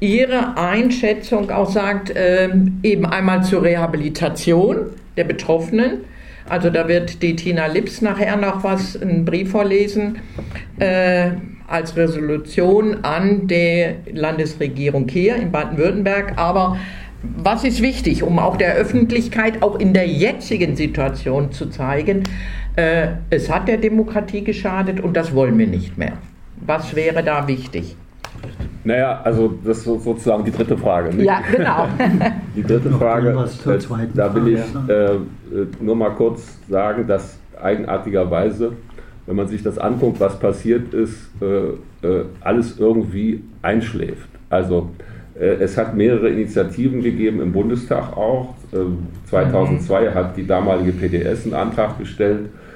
Ihre Einschätzung auch sagt, äh, eben einmal zur Rehabilitation der Betroffenen. Also da wird die Tina Lips nachher noch was, einen Brief vorlesen, äh, als Resolution an die Landesregierung hier in Baden-Württemberg. Aber was ist wichtig, um auch der Öffentlichkeit auch in der jetzigen Situation zu zeigen, äh, es hat der Demokratie geschadet und das wollen wir nicht mehr. Was wäre da wichtig? Naja, also das ist sozusagen die dritte Frage. Nicht? Ja, genau. die dritte Frage, äh, da will ich äh, nur mal kurz sagen, dass eigenartigerweise, wenn man sich das anguckt, was passiert ist, äh, äh alles irgendwie einschläft. Also äh, es hat mehrere Initiativen gegeben im Bundestag auch. 2002 äh, hat die damalige PDS einen Antrag gestellt, äh,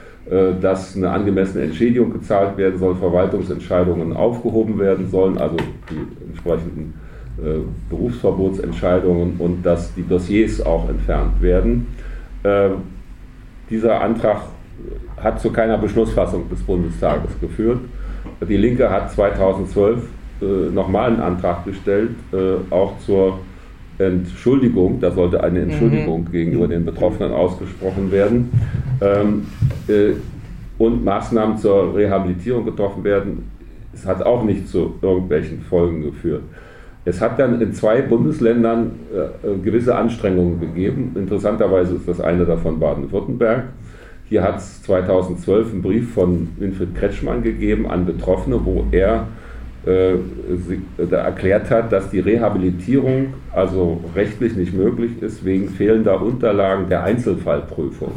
dass eine angemessene Entschädigung gezahlt werden soll, Verwaltungsentscheidungen aufgehoben werden sollen, also die entsprechenden äh, Berufsverbotsentscheidungen und dass die Dossiers auch entfernt werden. Äh, dieser Antrag hat zu keiner Beschlussfassung des Bundestages geführt. Die Linke hat 2012 nochmal einen Antrag gestellt, auch zur Entschuldigung, da sollte eine Entschuldigung mhm. gegenüber den Betroffenen ausgesprochen werden ähm, äh, und Maßnahmen zur Rehabilitierung getroffen werden. Es hat auch nicht zu irgendwelchen Folgen geführt. Es hat dann in zwei Bundesländern äh, äh gewisse Anstrengungen gegeben. Interessanterweise ist das eine davon Baden-Württemberg. Hier hat es 2012 einen Brief von Winfried Kretschmann gegeben an Betroffene, wo er äh, da erklärt hat, dass die Rehabilitierung also rechtlich nicht möglich ist wegen fehlender Unterlagen der Einzelfallprüfung.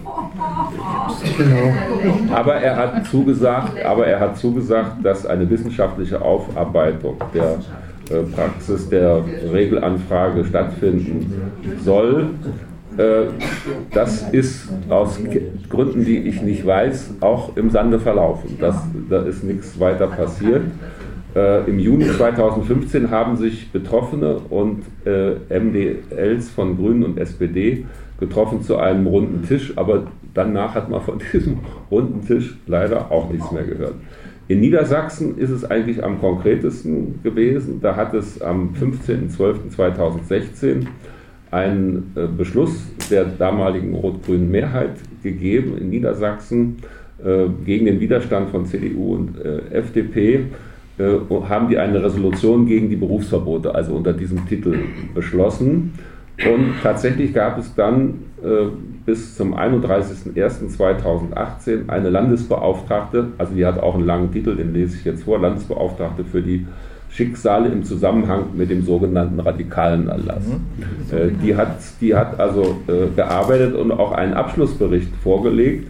Genau. Aber er hat zugesagt, aber er hat zugesagt, dass eine wissenschaftliche Aufarbeitung der äh, Praxis der Regelanfrage stattfinden soll. Äh, das ist aus Gründen, die ich nicht weiß, auch im Sande verlaufen. Das, da ist nichts weiter passiert. Äh, Im Juni 2015 haben sich Betroffene und äh, MDLs von Grünen und SPD getroffen zu einem runden Tisch, aber danach hat man von diesem runden Tisch leider auch nichts mehr gehört. In Niedersachsen ist es eigentlich am konkretesten gewesen. Da hat es am 15.12.2016 einen äh, Beschluss der damaligen rot-grünen Mehrheit gegeben in Niedersachsen äh, gegen den Widerstand von CDU und äh, FDP haben die eine Resolution gegen die Berufsverbote, also unter diesem Titel, beschlossen. Und tatsächlich gab es dann äh, bis zum 31.01.2018 eine Landesbeauftragte, also die hat auch einen langen Titel, den lese ich jetzt vor, Landesbeauftragte für die Schicksale im Zusammenhang mit dem sogenannten radikalen Erlass. Mhm. Äh, die, hat, die hat also äh, gearbeitet und auch einen Abschlussbericht vorgelegt,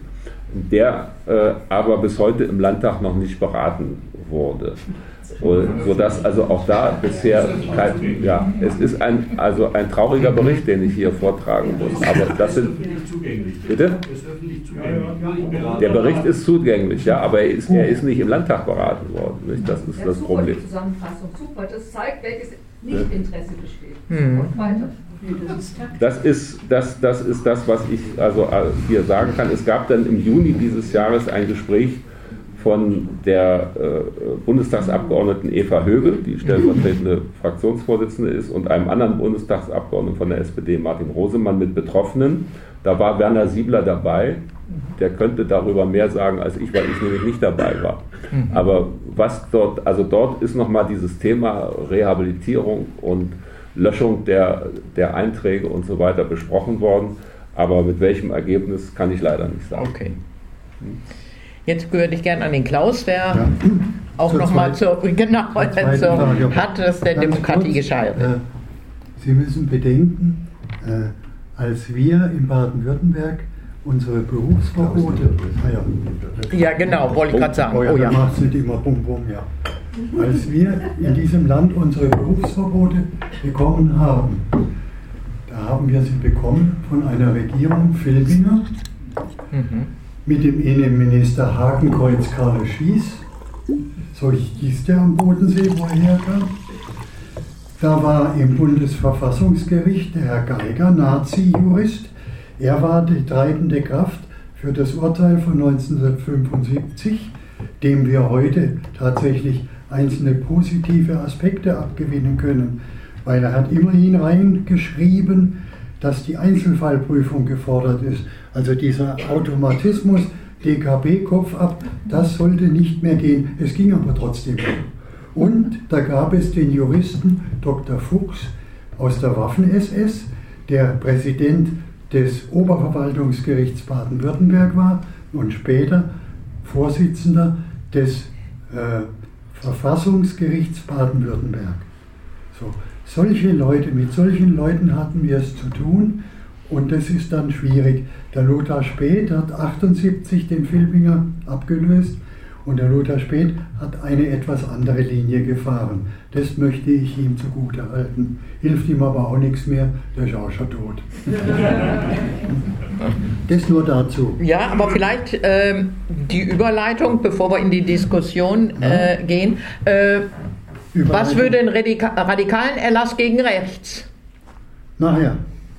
der äh, aber bis heute im Landtag noch nicht beraten wurde sodass also auch da bisher kein, ja, es ist ein, also ein trauriger Bericht, den ich hier vortragen muss. Aber das sind, bitte? Der Bericht ist zugänglich, ja, aber er ist, er ist nicht im Landtag beraten worden. Nicht? Das ist das Problem. Zusammenfassung, super, das zeigt, welches Nichtinteresse besteht. Hm. Und weiter. Das ist das, das ist das, was ich also äh, hier sagen kann. Es gab dann im Juni dieses Jahres ein Gespräch von der äh, Bundestagsabgeordneten Eva Högel, die stellvertretende Fraktionsvorsitzende ist, und einem anderen Bundestagsabgeordneten von der SPD, Martin Rosemann, mit Betroffenen. Da war Werner Siebler dabei. Der könnte darüber mehr sagen als ich, weil ich nämlich nicht dabei war. Aber was dort, also dort ist nochmal dieses Thema Rehabilitierung und Löschung der, der Einträge und so weiter besprochen worden. Aber mit welchem Ergebnis kann ich leider nicht sagen. Okay. Jetzt würde ich gerne an den Klaus, wer ja. auch nochmal zur, genau, zur hat es der Demokratie gescheitert. Äh, Sie müssen bedenken, äh, als wir in Baden-Württemberg unsere Berufsverbote. Ah, ja. ja, genau, wollte ich gerade sagen. Oh ja, oh, ja. macht nicht immer bum bum, ja. Als wir in diesem Land unsere Berufsverbote bekommen haben, da haben wir sie bekommen von einer Regierung Filbinger. Mhm mit dem Innenminister Hakenkreuz Karl Schieß. So hieß der am Bodensee, wo er herkam. Da war im Bundesverfassungsgericht der Herr Geiger, Nazi-Jurist. Er war die treibende Kraft für das Urteil von 1975, dem wir heute tatsächlich einzelne positive Aspekte abgewinnen können, weil er hat immerhin reingeschrieben, dass die Einzelfallprüfung gefordert ist. Also dieser Automatismus, DKB Kopf ab, das sollte nicht mehr gehen. Es ging aber trotzdem. Und da gab es den Juristen Dr. Fuchs aus der Waffen-SS, der Präsident des Oberverwaltungsgerichts Baden-Württemberg war und später Vorsitzender des äh, Verfassungsgerichts Baden-Württemberg. So, solche Leute, mit solchen Leuten hatten wir es zu tun und das ist dann schwierig. Der Lothar Späth hat 78 den Filbinger abgelöst und der Lothar Späth hat eine etwas andere Linie gefahren. Das möchte ich ihm zugute halten. Hilft ihm aber auch nichts mehr, der ist auch schon tot. das nur dazu. Ja, aber vielleicht äh, die Überleitung, bevor wir in die Diskussion äh, gehen. Äh, was würde ein Radika radikalen Erlass gegen rechts? Nachher.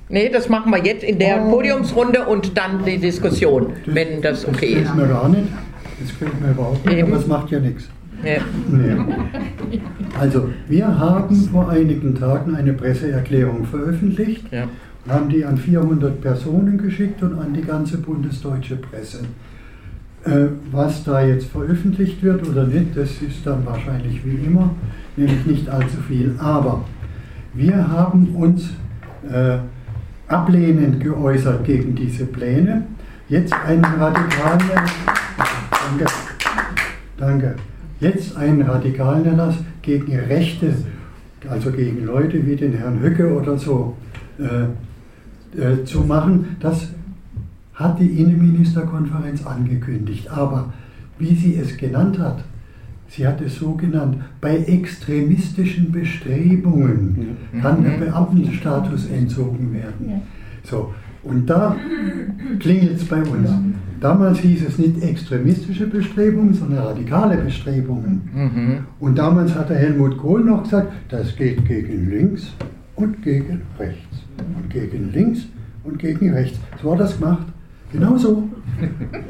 Nee, das machen wir jetzt in der oh. Podiumsrunde und dann die Diskussion, das, wenn das okay das ist. Das mir gar nicht. Das fällt mir überhaupt nicht, Eben. aber es macht ja nichts. Ja. Nee. Also, wir haben vor einigen Tagen eine Presseerklärung veröffentlicht ja. und haben die an 400 Personen geschickt und an die ganze bundesdeutsche Presse. Äh, was da jetzt veröffentlicht wird oder nicht, das ist dann wahrscheinlich wie immer, nämlich nicht allzu viel. Aber wir haben uns äh, ablehnend geäußert gegen diese Pläne. Jetzt einen radikalen danke, danke. Jetzt einen radikalen Erlass gegen Rechte, also gegen Leute wie den Herrn Höcke oder so, äh, äh, zu machen. Das hat die Innenministerkonferenz angekündigt. Aber wie sie es genannt hat, sie hat es so genannt, bei extremistischen Bestrebungen kann der Beamtenstatus entzogen werden. So, und da klingelt es bei uns. Damals hieß es nicht extremistische Bestrebungen, sondern radikale Bestrebungen. Mhm. Und damals hat der Helmut Kohl noch gesagt, das geht gegen links und gegen rechts. Und gegen links und gegen rechts. So hat das gemacht. Genauso.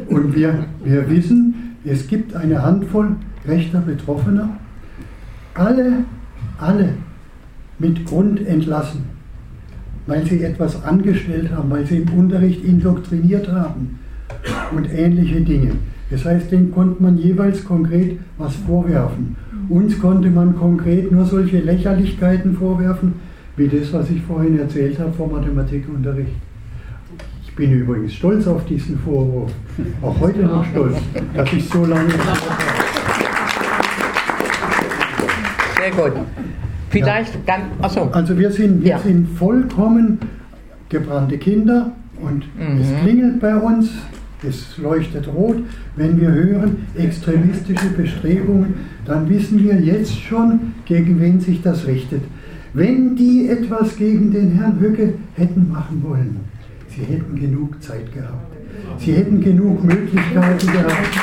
Und wir, wir wissen, es gibt eine Handvoll rechter Betroffener, alle, alle mit Grund entlassen, weil sie etwas angestellt haben, weil sie im Unterricht indoktriniert haben und ähnliche Dinge. Das heißt, denen konnte man jeweils konkret was vorwerfen. Uns konnte man konkret nur solche Lächerlichkeiten vorwerfen, wie das, was ich vorhin erzählt habe vom Mathematikunterricht bin übrigens stolz auf diesen Vorwurf, auch heute noch stolz, dass ich so lange. Sehr gut. Vielleicht ja. ganz. Achso. Also wir sind, wir ja. sind vollkommen gebrannte Kinder und mhm. es klingelt bei uns, es leuchtet rot. Wenn wir hören extremistische Bestrebungen, dann wissen wir jetzt schon, gegen wen sich das richtet. Wenn die etwas gegen den Herrn Höcke hätten machen wollen, sie hätten genug Zeit gehabt. Sie hätten genug Möglichkeiten gehabt.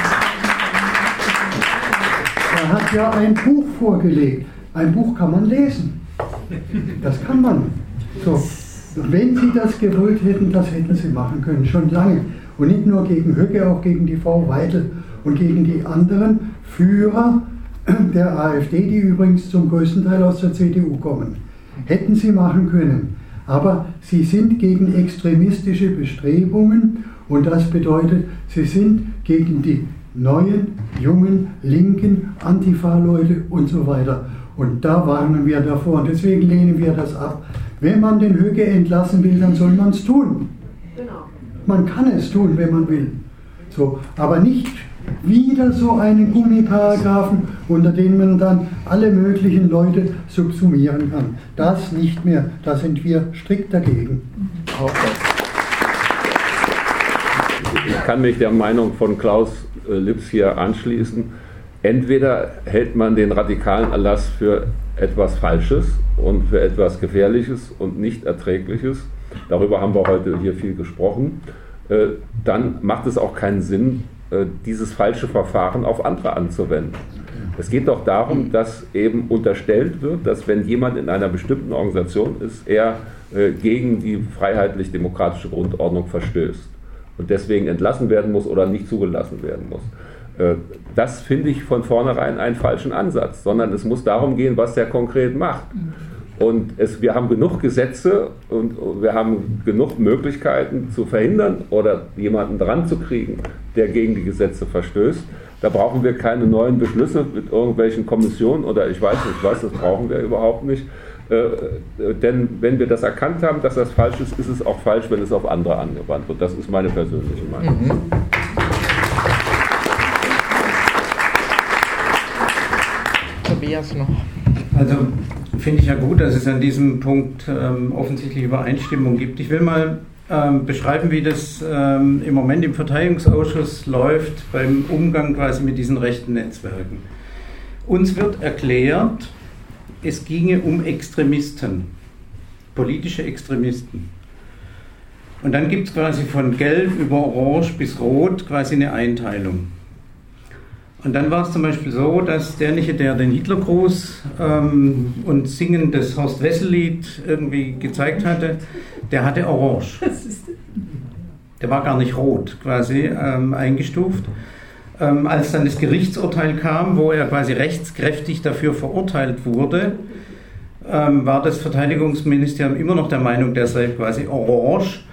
Er hat ja ein Buch vorgelegt. Ein Buch kann man lesen. Das kann man. So. Wenn Sie das gewollt hätten, das hätten Sie machen können, schon lange. Und nicht nur gegen Höcke, auch gegen die Frau Weidel und gegen die anderen Führer der AfD, die übrigens zum größten Teil aus der CDU kommen. Hätten Sie machen können. Aber Sie sind gegen extremistische Bestrebungen und das bedeutet, Sie sind gegen die neuen, jungen, linken Antifa-Leute und so weiter. Und da warnen wir davor und deswegen lehnen wir das ab. Wenn man den Höcke entlassen will, dann soll man es tun. Genau. Man kann es tun, wenn man will. So, aber nicht wieder so einen Gummiparagraphen, unter dem man dann alle möglichen Leute subsumieren kann. Das nicht mehr. Da sind wir strikt dagegen. Ich kann mich der Meinung von Klaus äh, Lips hier anschließen. Entweder hält man den radikalen Erlass für etwas Falsches und für etwas Gefährliches und nicht Erträgliches. Darüber haben wir heute hier viel gesprochen. Äh, dann macht es auch keinen Sinn, äh, dieses falsche Verfahren auf andere anzuwenden. Es geht doch darum, dass eben unterstellt wird, dass wenn jemand in einer bestimmten Organisation ist, er äh, gegen die freiheitlich-demokratische Grundordnung verstößt und deswegen entlassen werden muss oder nicht zugelassen werden muss. Das finde ich von vornherein einen falschen Ansatz, sondern es muss darum gehen, was der konkret macht. Und es, wir haben genug Gesetze und wir haben genug Möglichkeiten zu verhindern oder jemanden dran zu kriegen, der gegen die Gesetze verstößt. Da brauchen wir keine neuen Beschlüsse mit irgendwelchen Kommissionen oder ich weiß nicht was, das brauchen wir überhaupt nicht. Äh, äh, denn wenn wir das erkannt haben, dass das falsch ist, ist es auch falsch, wenn es auf andere angewandt wird. Das ist meine persönliche Meinung. Mhm. Tobias noch. Also finde ich ja gut, dass es an diesem Punkt ähm, offensichtlich Übereinstimmung gibt. Ich will mal ähm, beschreiben, wie das ähm, im Moment im Verteidigungsausschuss läuft beim Umgang quasi mit diesen rechten Netzwerken. Uns wird erklärt, es ginge um Extremisten, politische Extremisten. Und dann gibt es quasi von Gelb über Orange bis Rot quasi eine Einteilung. Und dann war es zum Beispiel so, dass derjenige, der den Hitlergruß ähm, und Singen des Horst Wessel-Lied irgendwie gezeigt hatte, der hatte Orange. Der war gar nicht rot quasi ähm, eingestuft. Ähm, als dann das Gerichtsurteil kam, wo er quasi rechtskräftig dafür verurteilt wurde, ähm, war das Verteidigungsministerium immer noch der Meinung, der sei quasi orange.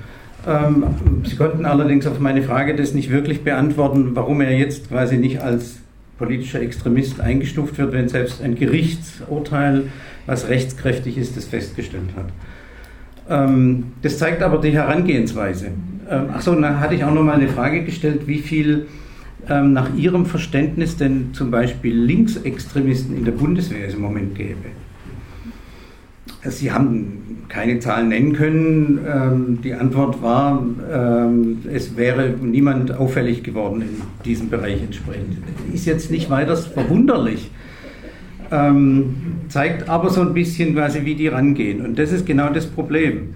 Ähm, Sie konnten allerdings auf meine Frage das nicht wirklich beantworten, warum er jetzt quasi nicht als politischer Extremist eingestuft wird, wenn selbst ein Gerichtsurteil, was rechtskräftig ist, das festgestellt hat. Ähm, das zeigt aber die Herangehensweise. Ähm, Achso, dann hatte ich auch noch mal eine Frage gestellt, wie viel ähm, nach Ihrem Verständnis denn zum Beispiel Linksextremisten in der Bundeswehr es im Moment gäbe. Sie haben keine Zahlen nennen können. Ähm, die Antwort war, ähm, es wäre niemand auffällig geworden in diesem Bereich entsprechend. Ist jetzt nicht weiter verwunderlich, ähm, zeigt aber so ein bisschen wie die rangehen. Und das ist genau das Problem.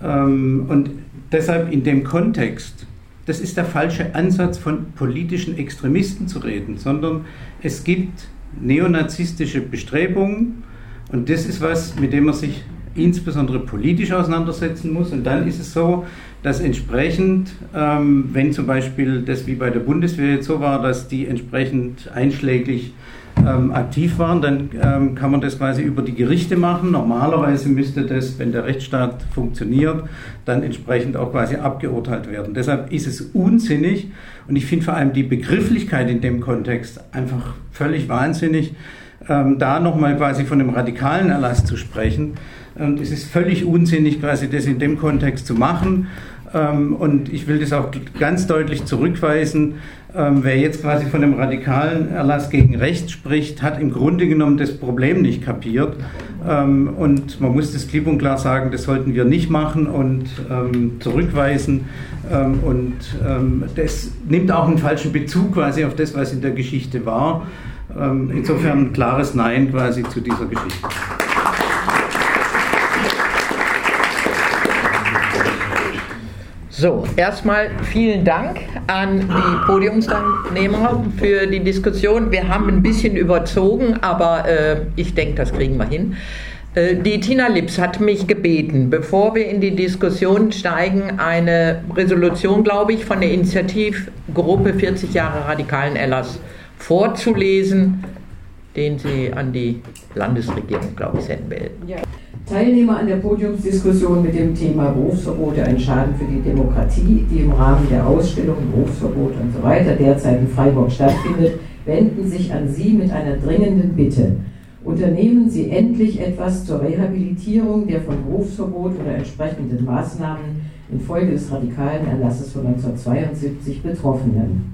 und deshalb in dem Kontext, das ist der falsche Ansatz von politischen Extremisten zu reden, sondern es gibt neonazistische Bestrebungen, und das ist was, mit dem man sich insbesondere politisch auseinandersetzen muss. Und dann ist es so, dass entsprechend, ähm, wenn zum Beispiel das wie bei der Bundeswehr jetzt so war, dass die entsprechend einschlägig ähm, aktiv waren, dann ähm, kann man das quasi über die Gerichte machen. Normalerweise müsste das, wenn der Rechtsstaat funktioniert, dann entsprechend auch quasi abgeurteilt werden. Deshalb ist es unsinnig und ich finde vor allem die Begrifflichkeit in dem Kontext einfach völlig wahnsinnig ähm, da nochmal quasi von einem radikalen Erlass zu sprechen. Und es ist völlig unsinnig, quasi das in dem Kontext zu machen. Ähm, und ich will das auch ganz deutlich zurückweisen. Ähm, wer jetzt quasi von dem radikalen Erlass gegen Rechts spricht, hat im Grunde genommen das Problem nicht kapiert. Ähm, und man muss das klipp und klar sagen, das sollten wir nicht machen und zurückweisen. und das nimmt auch einen falschen Bezug quasi auf das, was in der Geschichte war. Insofern ein klares Nein quasi zu dieser Geschichte. So, erstmal vielen Dank an die Podiumsteilnehmer für die Diskussion. Wir haben ein bisschen überzogen, aber äh, ich denke, das kriegen wir hin. Äh, die Tina Lips hat mich gebeten, bevor wir in die Diskussion steigen, eine Resolution, glaube ich, von der Initiativgruppe 40 Jahre radikalen Erlass vorzulesen, den sie an die Landesregierung, glaube ich, senden will. Ja. Teilnehmer an der Podiumsdiskussion mit dem Thema Berufsverbote, ein Schaden für die Demokratie, die im Rahmen der Ausstellung Berufsverbot und so weiter derzeit in Freiburg stattfindet, wenden sich an Sie mit einer dringenden Bitte. Unternehmen Sie endlich etwas zur Rehabilitierung der von Berufsverbot oder entsprechenden Maßnahmen infolge des radikalen Erlasses von 1972 Betroffenen.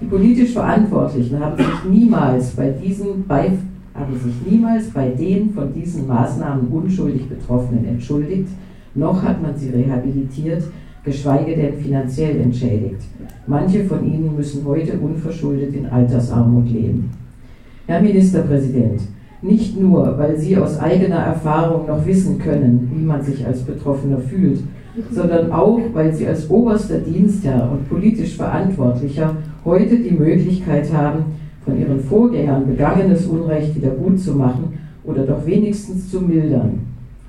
Die politisch Verantwortlichen haben sich niemals bei diesen Beif haben sich niemals bei den von diesen Maßnahmen unschuldig Betroffenen entschuldigt, noch hat man sie rehabilitiert, geschweige denn finanziell entschädigt. Manche von ihnen müssen heute unverschuldet in Altersarmut leben. Herr Ministerpräsident, nicht nur, weil Sie aus eigener Erfahrung noch wissen können, wie man sich als Betroffener fühlt, sondern auch, weil Sie als oberster Dienstherr und politisch Verantwortlicher heute die Möglichkeit haben, von ihren Vorgängern begangenes Unrecht wieder gut zu machen oder doch wenigstens zu mildern.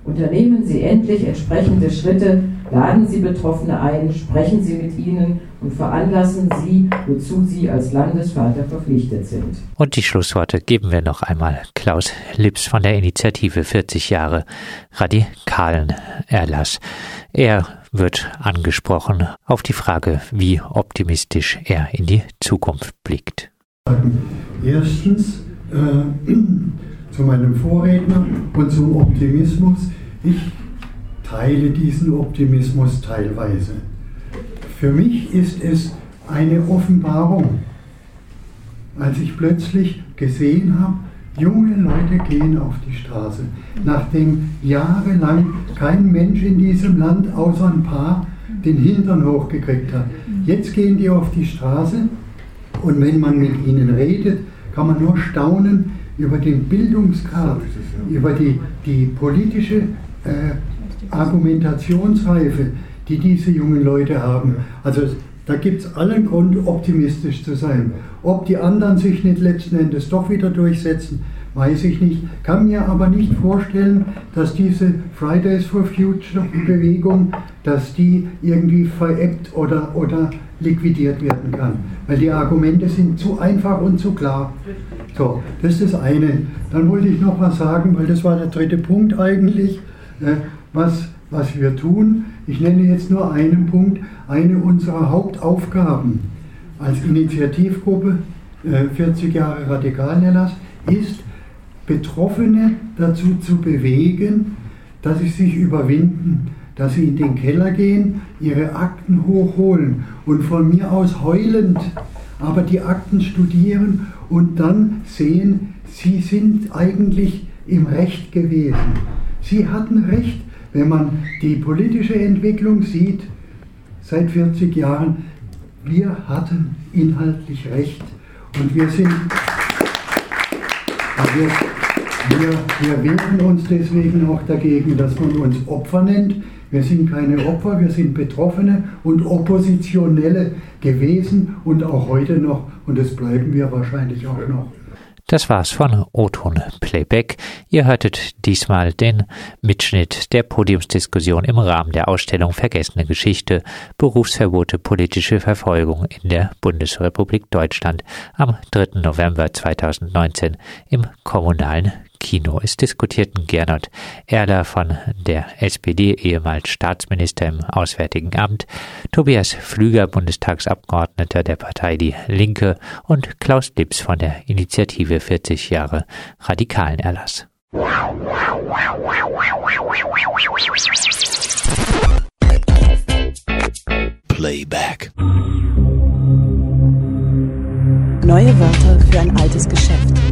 Unternehmen Sie endlich entsprechende Schritte, laden Sie Betroffene ein, sprechen Sie mit ihnen und veranlassen Sie, wozu Sie als Landesvater verpflichtet sind. Und die Schlussworte geben wir noch einmal Klaus Lips von der Initiative 40 Jahre radikalen Erlass. Er wird angesprochen auf die Frage, wie optimistisch er in die Zukunft blickt. Erstens äh, zu meinem Vorredner und zum Optimismus. Ich teile diesen Optimismus teilweise. Für mich ist es eine Offenbarung, als ich plötzlich gesehen habe, junge Leute gehen auf die Straße, nachdem jahrelang kein Mensch in diesem Land außer ein paar den Hintern hochgekriegt hat. Jetzt gehen die auf die Straße und wenn man mit ihnen redet, kann man nur staunen über den Bildungsgrad, über die, die politische äh, Argumentationsreife, die diese jungen Leute haben. Also da gibt es allen Grund, optimistisch zu sein. Ob die anderen sich nicht letzten Endes doch wieder durchsetzen, weiß ich nicht. Kann mir aber nicht vorstellen, dass diese Fridays for Future Bewegung, dass die irgendwie veräppt oder, oder liquidiert werden kann. Weil die Argumente sind zu einfach und zu klar. So, das ist das eine. Dann wollte ich noch was sagen, weil das war der dritte Punkt eigentlich, äh, was, was wir tun. Ich nenne jetzt nur einen Punkt. Eine unserer Hauptaufgaben als Initiativgruppe 40 äh, Jahre Radikalerlass ist, Betroffene dazu zu bewegen, dass sie sich überwinden, dass sie in den Keller gehen, ihre Akten hochholen und von mir aus heulend aber die Akten studieren und dann sehen, sie sind eigentlich im Recht gewesen. Sie hatten Recht, wenn man die politische Entwicklung sieht, seit 40 Jahren, wir hatten inhaltlich Recht und wir sind, wir, wir, wir wehren uns deswegen auch dagegen, dass man uns Opfer nennt. Wir sind keine Opfer, wir sind Betroffene und Oppositionelle gewesen und auch heute noch und das bleiben wir wahrscheinlich auch noch. Das war's von O-Ton Playback. Ihr hörtet diesmal den Mitschnitt der Podiumsdiskussion im Rahmen der Ausstellung Vergessene Geschichte, Berufsverbote, politische Verfolgung in der Bundesrepublik Deutschland am 3. November 2019 im kommunalen Kino. Es diskutierten Gernot Erler von der SPD, ehemals Staatsminister im Auswärtigen Amt, Tobias Flüger, Bundestagsabgeordneter der Partei Die Linke und Klaus Lips von der Initiative 40 Jahre radikalen Erlass. Playback. Neue Wörter für ein altes Geschäft.